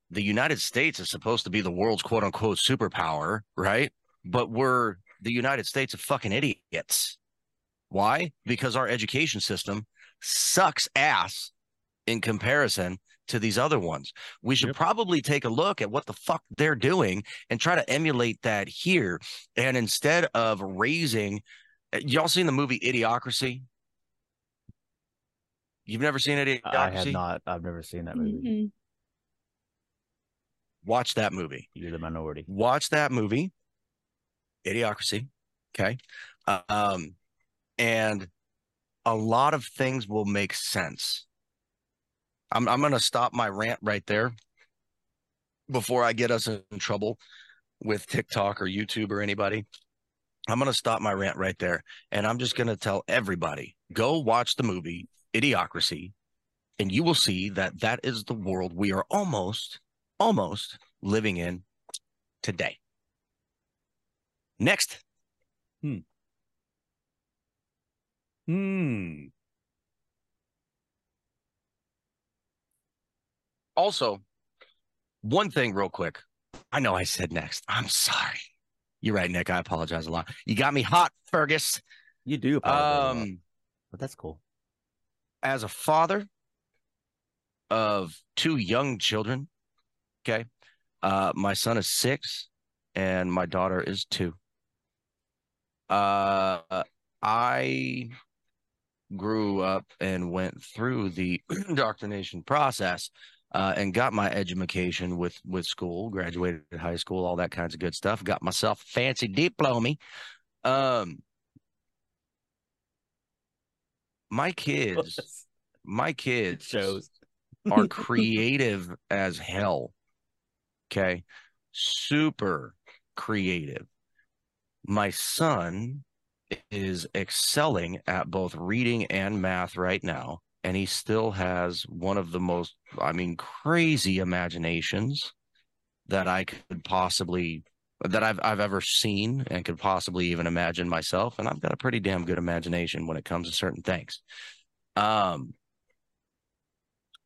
The United States is supposed to be the world's quote unquote superpower, right? But we're the United States of fucking idiots. Why? Because our education system sucks ass in comparison to these other ones. We should Yep. probably take a look at what the fuck they're doing and try to emulate that here. And instead of raising, y'all seen the movie Idiocracy? You've never seen Idiocracy? i have not i've never seen that movie Mm-mm. Watch that movie. you're the minority watch that movie idiocracy okay um and a lot of things will make sense I'm I'm gonna stop my rant right there before I get us in trouble with TikTok or YouTube or anybody. I'm gonna stop my rant right there, and I'm just gonna tell everybody: go watch the movie Idiocracy, and you will see that that is the world we are almost, almost living in today. Next, Hmm. Hmm. also, one thing real quick. I know I said next. I'm sorry. You're right, Nick. I apologize a lot. You got me hot, Fergus. You do apologize, Um, but that's cool. As a father of two young children, okay, uh, my son is six and my daughter is two. Uh, I grew up and went through the indoctrination process uh, and got my education with with school, graduated high school, all that kinds of good stuff. Got myself a fancy diploma. Um, my kids, my kids shows are creative as hell. Okay. Super creative. My son is excelling at both reading and math right now. And he still has one of the most, I mean, crazy imaginations that I could possibly that I've I've ever seen and could possibly even imagine myself. And I've got a pretty damn good imagination when it comes to certain things. Um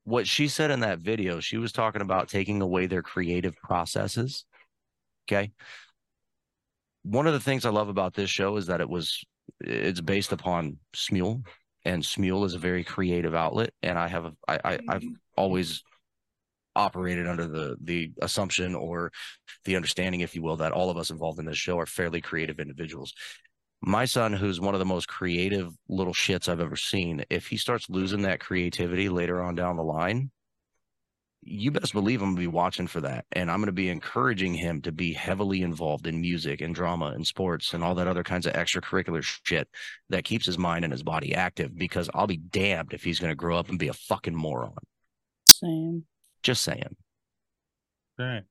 what she said in that video, she was talking about taking away their creative processes. Okay. One of the things I love about this show is that it was it's based upon Smule, and Smule is a very creative outlet. And I have I I've always operated under the the assumption or the understanding, if you will, that all of us involved in this show are fairly creative individuals. My son, who's one of the most creative little shits I've ever seen, if he starts losing that creativity later on down the line, you best believe I'm gonna be watching for that. And I'm gonna be encouraging him to be heavily involved in music and drama and sports and all that other kinds of extracurricular shit that keeps his mind and his body active because I'll be damned if he's gonna grow up and be a fucking moron. Same. Just saying. Okay.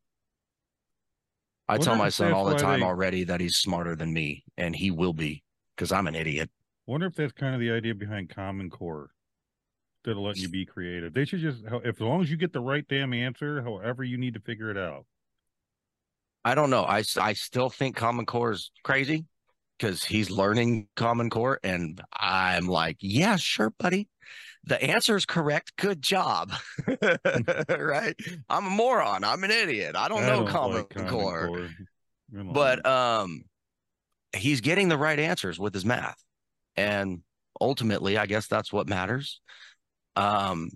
I Wonder tell my son all the time they- already that he's smarter than me, and he will be because I'm an idiot. Wonder if that's kind of the idea behind Common Core. Instead of letting you be creative, they should just if as long as you get the right damn answer, however you need to figure it out. I don't know. I, I still think Common Core is crazy because he's learning Common Core, and I'm like, yeah, sure, buddy. The answer is correct. Good job. right? I'm a moron. I'm an idiot. I don't know like Common, Common Core. Core. But um he's getting the right answers with his math and ultimately i guess that's what matters um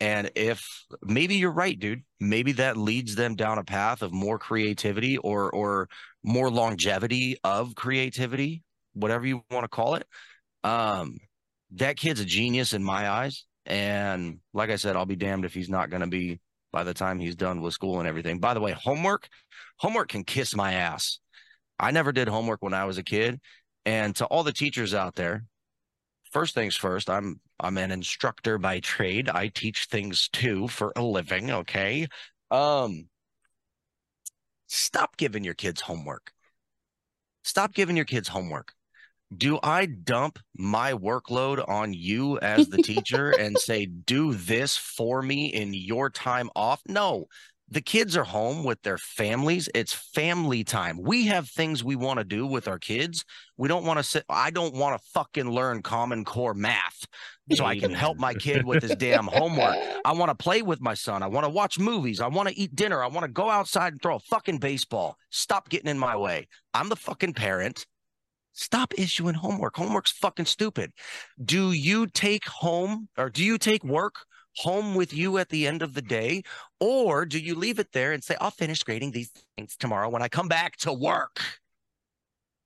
and if maybe you're right dude maybe that leads them down a path of more creativity or or more longevity of creativity whatever you want to call it um that kid's a genius in my eyes and like i said i'll be damned if he's not going to be by the time he's done with school and everything by the way homework homework can kiss my ass I never did homework when I was a kid. And to all the teachers out there, first things first, I'm I'm an instructor by trade. I teach things too for a living, okay? Um stop giving your kids homework. Stop giving your kids homework. Do I dump my workload on you as the teacher and say, do this for me in your time off? No, the kids are home with their families. It's family time. We have things we want to do with our kids. We don't want to sit. I don't want to fucking learn Common Core math so I can help my kid with his damn homework. I want to play with my son. I want to watch movies. I want to eat dinner. I want to go outside and throw a fucking baseball. Stop getting in my way. I'm the fucking parent. Stop issuing homework. Homework's fucking stupid. Do you take home or do you take work home with you at the end of the day? Or do you leave it there and say, I'll finish grading these things tomorrow when I come back to work?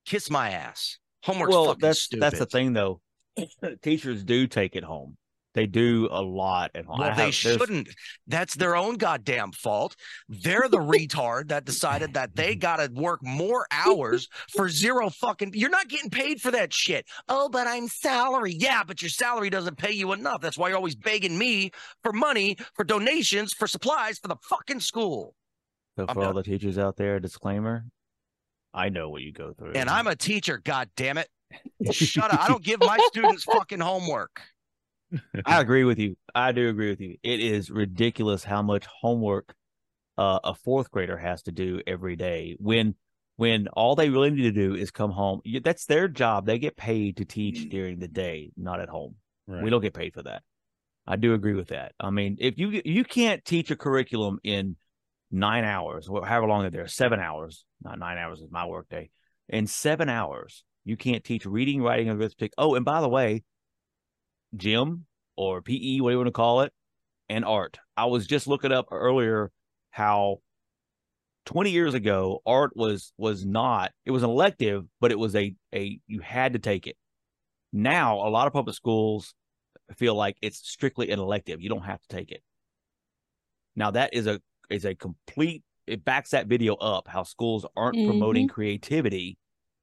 Kiss my ass. Homework's well, fucking that's stupid. that's the thing though. Teachers do take it home. They do a lot at home. Well, they have- there's- shouldn't. That's their own goddamn fault. They're the retard that decided that they got to work more hours for zero fucking. You're not getting paid for that shit. Oh, but I'm salary. Yeah, but your salary doesn't pay you enough. That's why you're always begging me for money, for donations, for supplies for the fucking school. So I'm for all done. the teachers out there, disclaimer: I know what you go through, And I'm a teacher. God damn it. Shut up. I don't give my students fucking homework. I agree with you. I do agree with you. It is ridiculous how much homework uh, a fourth grader has to do every day when when all they really need to do is come home. That's their job. They get paid to teach during the day, not at home. Right. We don't get paid for that. I do agree with that. I mean, if you you can't teach a curriculum in nine hours, or however long they're there, seven hours, not nine hours is my workday. In seven hours, you can't teach reading, writing, and arithmetic. Oh, and by the way, gym or PE, what do you want to call it, and art. I was just looking up earlier how 20 years ago art was was not it was an elective, but it was a a you had to take it. Now a lot of public schools feel like it's strictly an elective. You don't have to take it. Now that is a is a complete it backs that video up how schools aren't promoting mm-hmm. creativity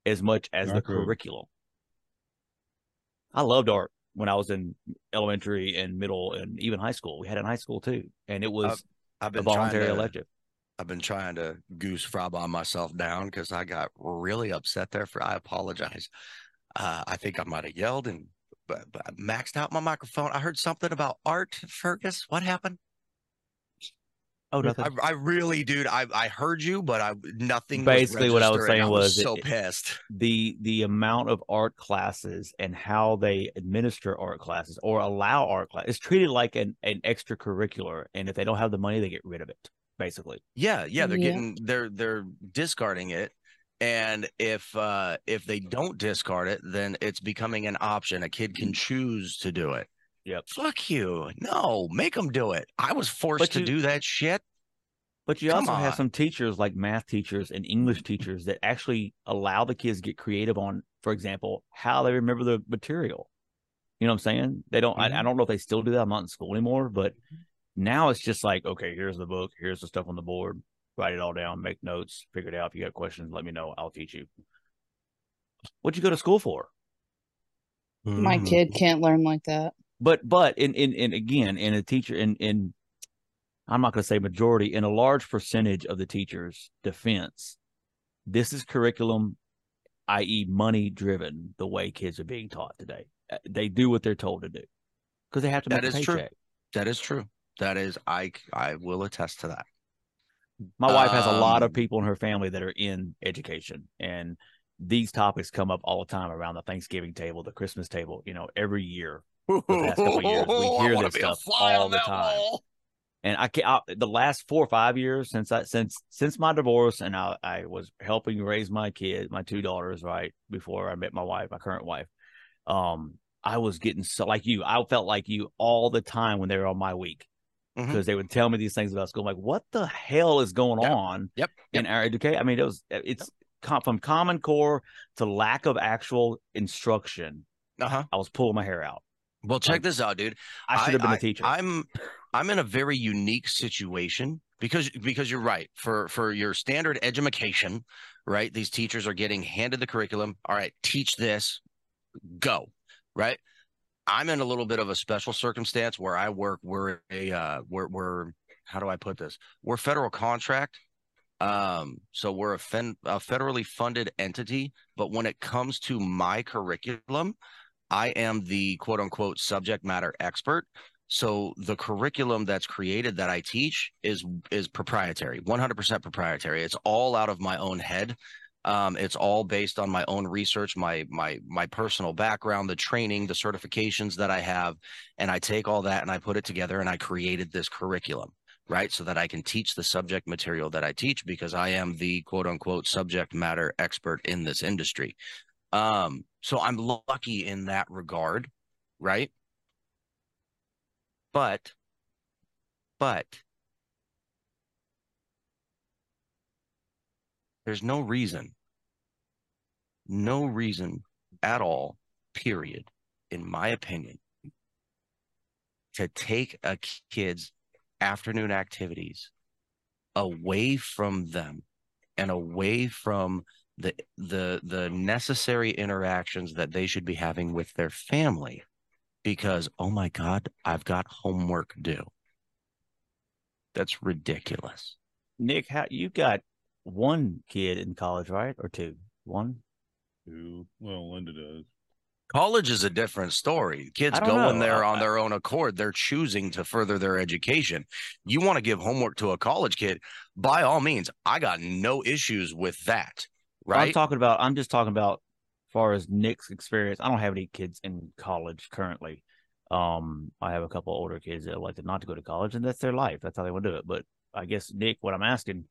as much as the good. curriculum. I loved art when I was in elementary and middle and even high school. We had in high school too, and it was I've a been trying voluntary to- elective. I've been trying to goose on myself down because I got really upset there. For I apologize. Uh, I think I might have yelled and but, but maxed out my microphone. I heard something about art, Fergus. What happened? Oh, I, nothing. I really, dude. I I heard you, but I nothing. Basically, what I was saying I was it- so it- pissed. the the amount of art classes and how they administer art classes or allow art class is treated like an, an extracurricular and if they don't have the money they get rid of it basically Yeah, yeah, they're Yeah. getting they're they're discarding it. And if uh if they don't discard it, then it's becoming an option. A kid can choose to do it. Yep. Fuck you. No, make them do it. I was forced But to do that shit. but you Come also have some teachers like math teachers and english teachers that actually allow the kids to get creative on for example how they remember the material you know what i'm saying they don't I, I don't know if they still do that i'm not in school anymore but now it's just like okay here's the book here's the stuff on the board write it all down make notes figure it out if you got questions let me know i'll teach you what'd you go to school for My Mhm. kid can't learn like that. But but in in, in again in a teacher in in i'm not going to say majority in a large percentage of the teachers defense this is curriculum i.e money driven the way kids are being taught today Uh, they do what they're told to do because they have to make That a is true. That is true. That is I I will attest to that. my wife has a lot of Um, people in her family that are in education and these topics come up all the time around the thanksgiving table the christmas table you know every year the past couple of years, we hear this stuff all the time. wall. and I can't. I, the last four or five years since I since since my divorce, and I I was helping raise my kids, my two daughters, right before I met my wife, my current wife. Um, I was getting so like you. I felt like you all the time when they were on my week because they would tell me these things about school. I'm like, what the hell is going Yep. on Yep. in our education? I mean, it was it's com- from Common Core to lack of actual instruction. Uh-huh. I was pulling my hair out. Well, check Like, this out, dude. I should have been a a teacher. I'm I'm in a very unique situation because because you're right. For for your standard education, right? These teachers are getting handed the curriculum. All right, teach this, go. Right. I'm in a little bit of a special circumstance where I work. We're a uh we're we're how do I put this? We're federal contract. Um, so we're a, fen- a federally funded entity, but when it comes to my curriculum, I am the quote unquote subject matter expert. So the curriculum that's created that I teach is is proprietary, 100% proprietary. It's all out of my own head. Um, it's all based on my own research, my my my personal background, the training, the certifications that I have, and I take all that and I put it together and I created this curriculum, right? So that I can teach the subject material that I teach because I am the quote unquote subject matter expert in this industry. Um, so I'm lucky in that regard, right? But, but there's no reason, no reason at all, period, in my opinion, to take a kid's afternoon activities away from them and away from the the the necessary interactions that they should be having with their family because oh my god i've got homework due that's ridiculous Nick, how you got one kid in college, right? Or two? One? Two. Well, Linda does. college is a different story kids I don't go in there on their own accord they're choosing to further their education you want to give homework to a college kid by all means i got no issues with that I'm talking about. I'm just talking about, as far as Nick's experience. I don't have any kids in college currently. Um, I have a couple older kids that elected not to go to college, and that's their life. That's how they want to do it. But I guess Nick, what I'm asking,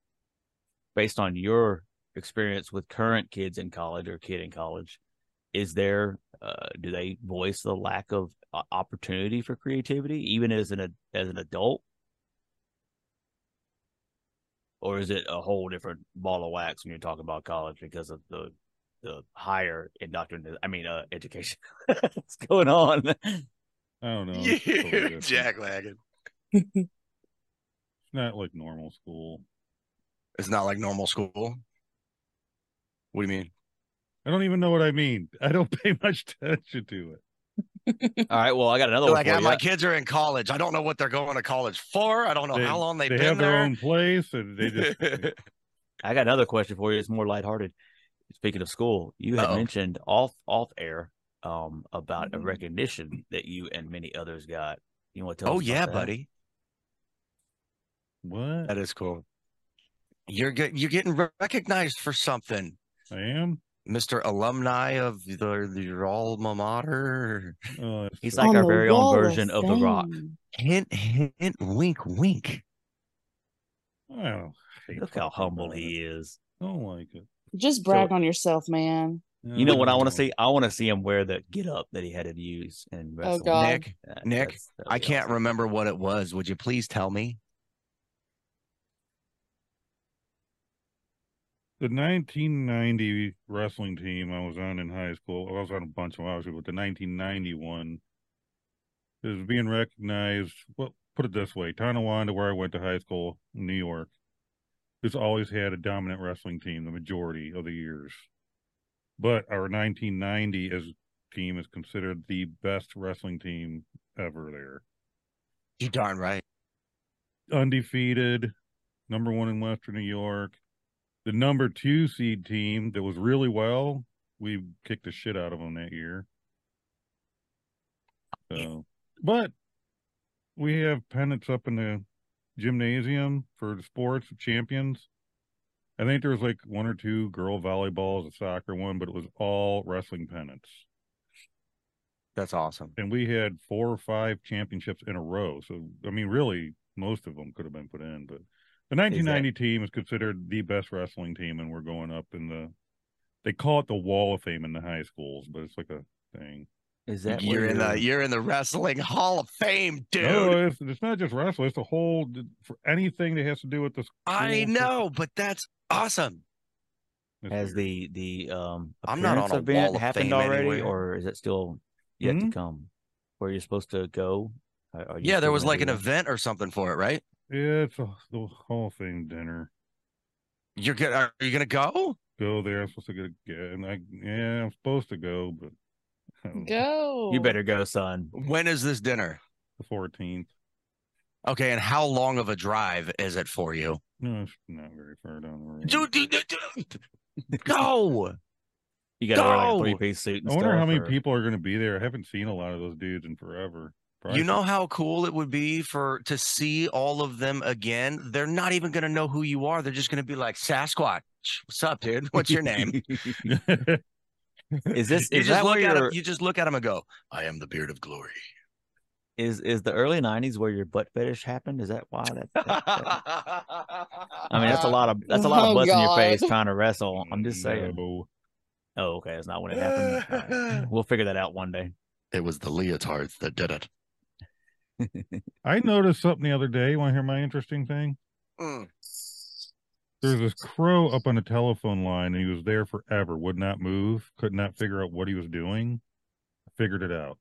based on your experience with current kids in college or kid in college, is there? Uh, do they voice the lack of uh, opportunity for creativity, even as an as an adult? Or is it a whole different ball of wax when you're talking about college because of the the higher indoctrination? I mean, uh, education. What's going on? I don't know. It's totally you different. jackwagon It's not like normal school. it's not like normal school what do you mean I don't even know what I mean. I don't pay much attention to it. All right. Well, I got another They're one like for "Ah, you. my kids are in college i don't know what they're going to college for i don't know They- how long they've They been have their there own place, and they just I got another question for you. It's more lighthearted. Speaking of school, you had Uh-oh. mentioned off off air um about a recognition that you and many others got. You want to tell oh us? yeah that? buddy what that is cool you're get, you're getting recognized for something I am. Mr alumni of the, the alma mater Oh, He's like our very own wall of version of The Rock. fame. hint hint wink wink Oh, Look how humble about he it. is. Don't like it. Just brag on yourself, man. You know what I want to see? I want to see him wear the get up that he had to use and wrestling. Oh, God. nick That- Nick, that's- that'd i be can't remember what it was would you please tell me The 1990 wrestling team I was on in high school, I was on a bunch of obviously, but the 1991 is being recognized. Well, put it this way Tonawanda, where I went to high school in New York, has always had a dominant wrestling team the majority of the years. But our 1990 as team is considered the best wrestling team ever there. you darn right undefeated, number one in Western New York. The number two seed team that was really well, we kicked the shit out of them that year. So, but we have pennants up in the gymnasium for the sports champions. I think there was like one or two girl volleyballs, a soccer one, but it was all wrestling pennants. that's awesome And we had four or five championships in a row. So, I mean, really, most of them could have been put in. But the 1990 team is considered the best wrestling team, and we're going up in the. They call it the Wall of Fame in the high schools, but it's like a thing. Is that you're in the you're- you're in the wrestling hall of fame dude No, it's, it's not just wrestling; it's the whole for anything that has to do with this. i know but that's awesome It's Has weird. the the um I'm not on appearance a event wall of happened fame already, anywhere. or is it still yet Hmm? to come? Where you're supposed to go? Are- are you yeah there was like an event or something for it right Yeah, it's a, the Hall of Fame dinner. you're gonna are you gonna go Go there. I'm supposed to get a get, and I yeah, I'm supposed to go, but I don't know. Go. You better go, son. when is this dinner the 14th. okay and how long of a drive is it for you No, it's not very far down the road. dude, dude, dude, dude. go You got to wear like a three piece suit. And I wonder stuff, how many or- people are going to be there. I haven't seen a lot of those dudes in forever. Probably You know how cool it would be for to see all of them again. They're not even going to know who you are. They're just going to be like Sasquatch. What's up, dude? What's your name? is this you is just that look at him. You just look at him and go, "I am the beard of glory." is is the early '90s where your butt fetish happened? Is that why that? that- that- I mean, that's a lot of that's a lot of Oh, butts in your face trying to wrestle. I'm just saying. No. Oh, okay, that's not when it happened. All right. We'll figure that out one day. It was the leotards that did it. I noticed something the other day. You want to hear my interesting thing? Mm. There's this crow up on a telephone line, and he was there forever, would not move, could not figure out what he was doing. I figured it out.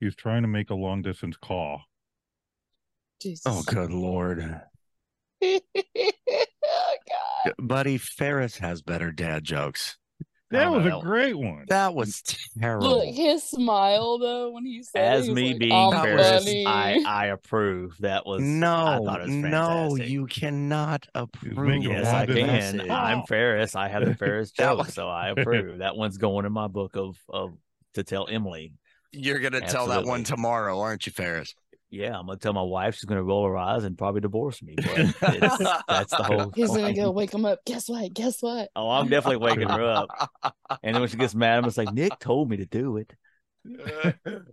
He was trying to make a long distance call. Jesus. Oh, good lord, oh, God. buddy. Ferris has better dad jokes. That Oh, was a great one. That was terrible. Look, his smile though when he said As he me like, being "I'm Ferris, funny." I I approve. That was I no, thought it was no, you cannot approve. Yes, I can. I'm Ferris. I have the Ferris joke, was- so I approve. That one's going in my book of of to tell Emily. You're gonna tell that one tomorrow, aren't you, Ferris? Yeah, I'm gonna tell my wife she's gonna roll her eyes and probably divorce me. But that's the whole. He's gonna go wake him up. Guess what? Guess what? Oh, I'm definitely waking her up. And then when she gets mad, I'm just like, Nick told me to do it.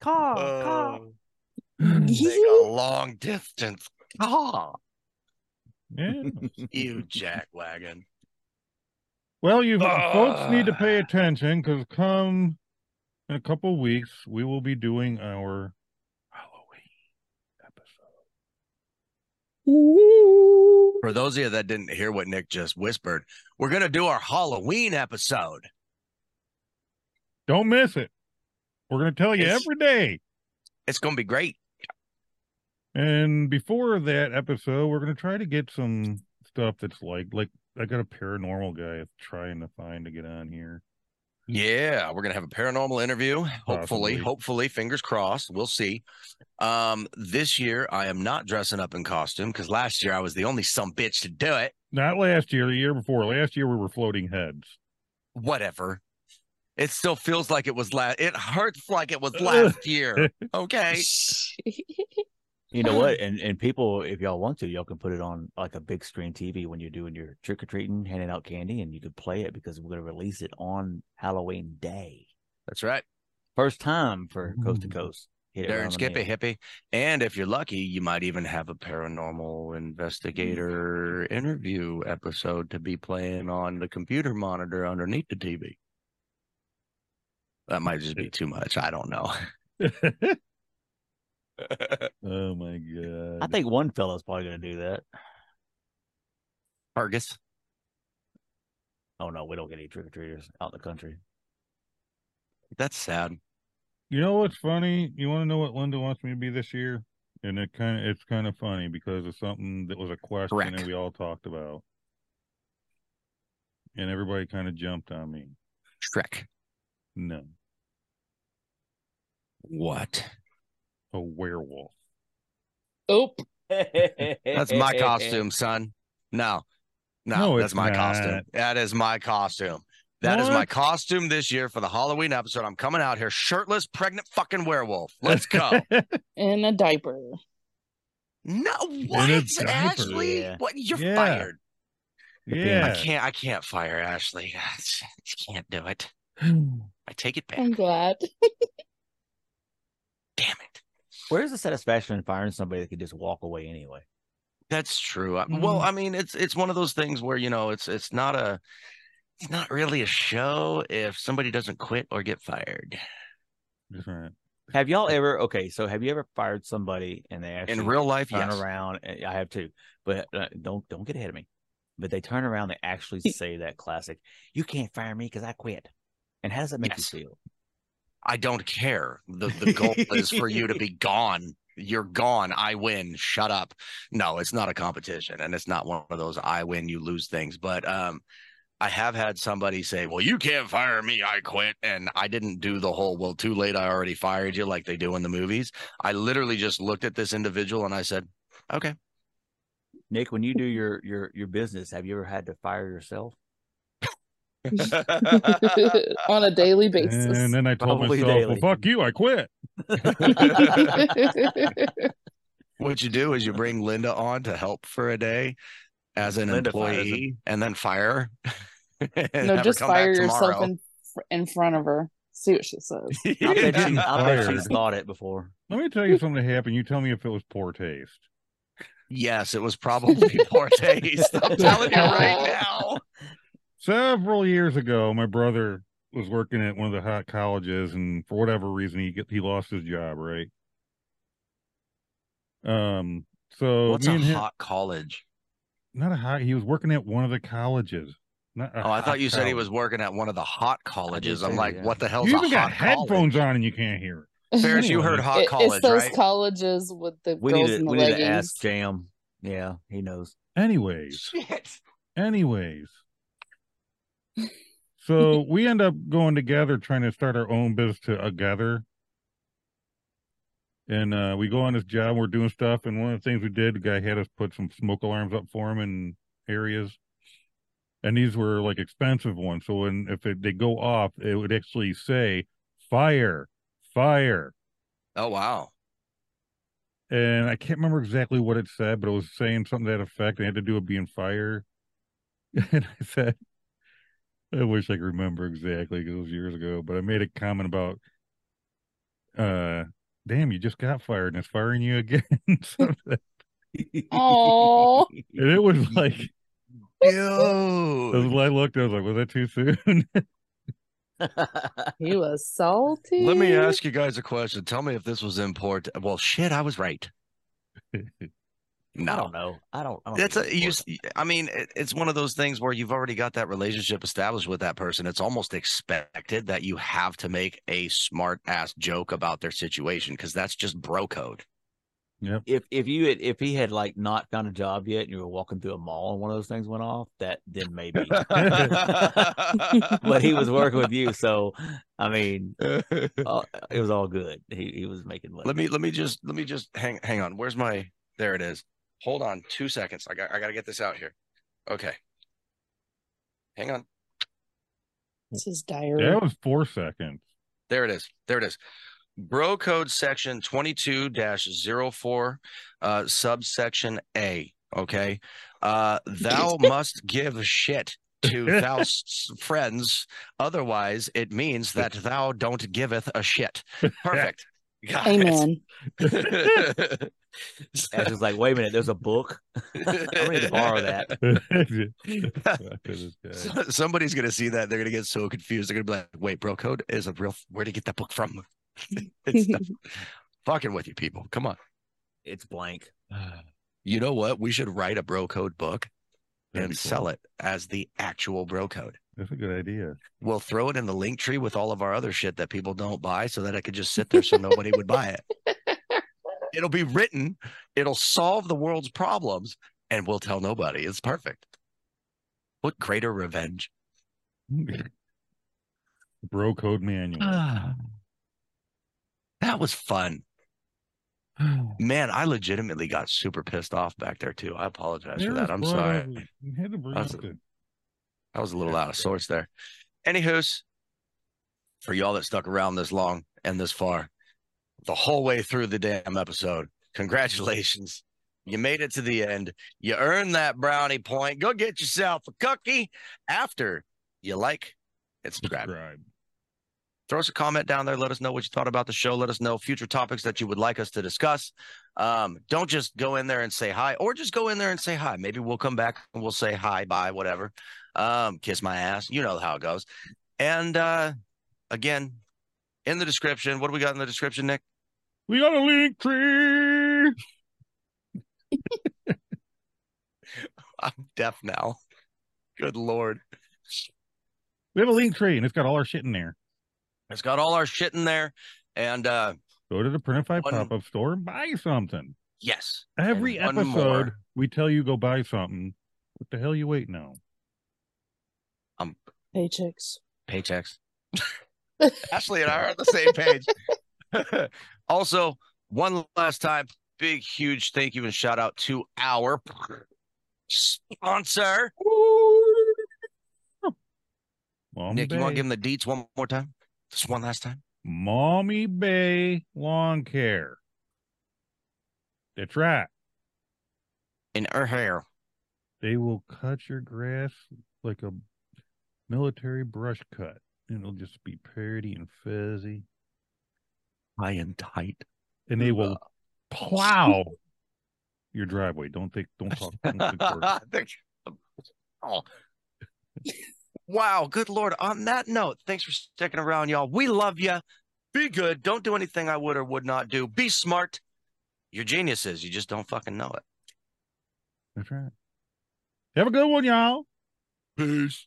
Call, call. Oh. Take a long distance call. Yeah. You jackwagon. Well, you folks need to pay attention because come in a couple weeks, we will be doing our Halloween episode. For those of you that didn't hear what Nick just whispered, we're gonna do our Halloween episode. Don't miss it. We're going to tell you It's- every day. It's gonna be great. And before that episode, we're going to try to get some stuff that's like, like I got a paranormal guy trying to find to get on here. Yeah, we're gonna have a paranormal interview. Hopefully, Possibly. hopefully, fingers crossed. We'll see. Um, this year I am not dressing up in costume because last year I was the only some bitch to do it. Not last year, the year before. Last year we were floating heads. Whatever. It still feels like it was last. It hurts like it was last year. Okay. You know what? And and people, if y'all want to, y'all can put it on like a big screen TV when you're doing your trick or treating, handing out candy, and you could play it because we're gonna release it on Halloween Day. That's right. First time for Coast to Coast. Darren Skippy. Hippie. And if you're lucky, you might even have a paranormal investigator interview episode to be playing on the computer monitor underneath the TV. That might just be too much. I don't know. oh my god! I think one fella's probably gonna do that. Argus. Oh no, we don't get any trick or treaters out in the country. That's sad. You know what's funny? You want to know what Linda wants me to be this year? And it kind of it's kind of funny because it's something that was a question Correct. that we all talked about, and everybody kind of jumped on me. Shrek. No, What? A werewolf. Oop. That's my costume, son. No, no, No, that's my not. costume. That is my costume. That is my costume this year for the Halloween episode. I'm coming out here shirtless, pregnant fucking werewolf. Let's go. in a diaper. no, what? diaper. Ashley? Yeah. What? You're Yeah. fired. I can't. I can't fire Ashley. I just can't do it. I take it back. I'm glad. Damn it. Where's the satisfaction in firing somebody that could just walk away anyway? That's true. I- Well, Mhm. I mean, it's it's one of those things where you know it's it's not a it's not really a show if somebody doesn't quit or get fired. That's right. Have y'all ever? Okay, so have you ever fired somebody and they actually In real life, turn yes. around? and- I have too, but uh, don't don't get ahead of me. But they turn around, they actually say that classic, "You can't fire me because I quit." And how does that make Yes. you feel? I don't care. The the goal is for you to be gone. You're gone. I win. Shut up. No, it's not a competition, and it's not one of those I win, you lose things. But um, I have had somebody say, "Well, you can't fire me. I quit," and I didn't do the whole "Well, too late. I already fired you" like they do in the movies. I literally just looked at this individual and I said, "Okay." Nick, when you do your your your business, have you ever had to fire yourself? on a daily basis. And then I told Probably myself, daily. "Well, fuck you, I quit." what you do is you bring Linda on to help for a day as an Linda fires employee, and then fire. her, and no, just fire yourself in in front of her. See what she says. I bet, she, I bet she's thought it before. Let me tell you something that happened. You tell me if it was poor taste. Yes, it was probably poor taste. I'm telling you right now. Several years ago, my brother was working at one of the hot colleges, and for whatever reason, he get, he lost his job. Right. Um. So What's a and him, hot college? not a hot. He was working at one of the colleges. Not Oh, I thought you said he was working at one of the hot colleges. I'm say, like, yeah. what the hell? You a even hot got headphones college? on and you can't hear. Ferris, you heard hot It- college, it's those right? colleges with the We girls need in to the we need to ask Jam. Yeah, he knows. Anyways, Shit. anyways. So we end up going together trying to start our own business together. And uh, we go on this job, we're doing stuff, and one of the things we did, the guy had us put some smoke alarms up for him in areas. And these were like expensive ones. So when if it, they go off, it would actually say fire, fire. Oh wow. and I can't remember exactly what it said, but it was saying something to that effect. It had to do with being fire. And I said, I wish I could remember exactly because it was years ago, but I made a comment about, uh, damn, you just got fired and it's firing you again. Oh, and it was like, Dude. as I looked, I was like, was that too soon? He was salty. Let me ask you guys a question. Tell me if this was important. Well, shit, I was right. I don't know. I don't. I don't That's think a you. important. s- I mean, it, it's one of those things where you've already got that relationship established with that person. It's almost expected that you have to make a smart ass joke about their situation because that's just bro code. yep. if if you had if he had like not found a job yet and you were walking through a mall and one of those things went off, that then maybe. but he was working with you, so I mean, uh, it was all good. He he was making money. let me let me just let me just hang hang on. Where's my? There it is. Hold on two seconds. I got I got to get this out here. Okay. Hang on. This is diary. That was four seconds. There it is. There it is. Bro code section 22 04, uh, subsection A. Okay. Uh, thou must give shit to thou s- friends. Otherwise, it means that thou don't giveth a shit. Perfect. Got it. Amen. Ash was like, "Wait a minute, there's a book. I'm ready to borrow that." So- Somebody's gonna see that. They're gonna get so confused. They're gonna be like, "Wait, bro, code is a real. Where'd he get that book from?" it's not, fucking with you, people. Come on. It's blank. You know what? We should write a bro code book That'd and be sell it as the actual bro code. That's a good idea. We'll throw it in the link tree with all of our other shit that people don't buy so that it could just sit there so nobody would buy it. It'll be written, it'll solve the world's problems, and we'll tell nobody. It's perfect. What greater revenge? Bro code manual. Ah. that was fun. Man, I legitimately got super pissed off back there too. I apologize for that. I'm sorry. up- had to bring I was- I was a little out of sorts there. Anywho's, for y'all that stuck around this long and this far, the whole way through the damn episode, congratulations. You made it to the end. You earned that brownie point. Go get yourself a cookie after you like and subscribe. subscribe. Throw us a comment down there. Let us know what you thought about the show. Let us know future topics that you would like us to discuss. Um, don't just go in there and say hi, or just go in there and say hi. Maybe we'll come back and we'll say hi, bye, whatever. Um, kiss my ass. You know how it goes. And uh, again, in the description, what do we got in the description, Nick? We got a link tree. I'm deaf now. Good lord. We have a link tree, and it's got all our shit in there. It's got all our shit in there. And uh, Go to the Printify One- pop up store and buy something. yes, Every And episode, we tell you go buy something. What the hell you waiting on? Um, paychecks. paychecks. Ashley and I are on the same page. also, one last time, big, huge thank you and shout out to our sponsor. Mommy Nick, you want to give him the deets one more time? Just one last time? Maumee Bay Lawn Care. That's right. In her hair. They will cut your grass like a military brush cut. And it'll just be pretty and fuzzy. High and tight. And they will plow your driveway. Don't think don't talk. Don't think oh. Wow, good lord. On that note, thanks for sticking around, y'all. We love you. Be good. Don't do anything I would or would not do. Be smart. You're geniuses. You just don't fucking know it. That's right. Have a good one, y'all. Peace.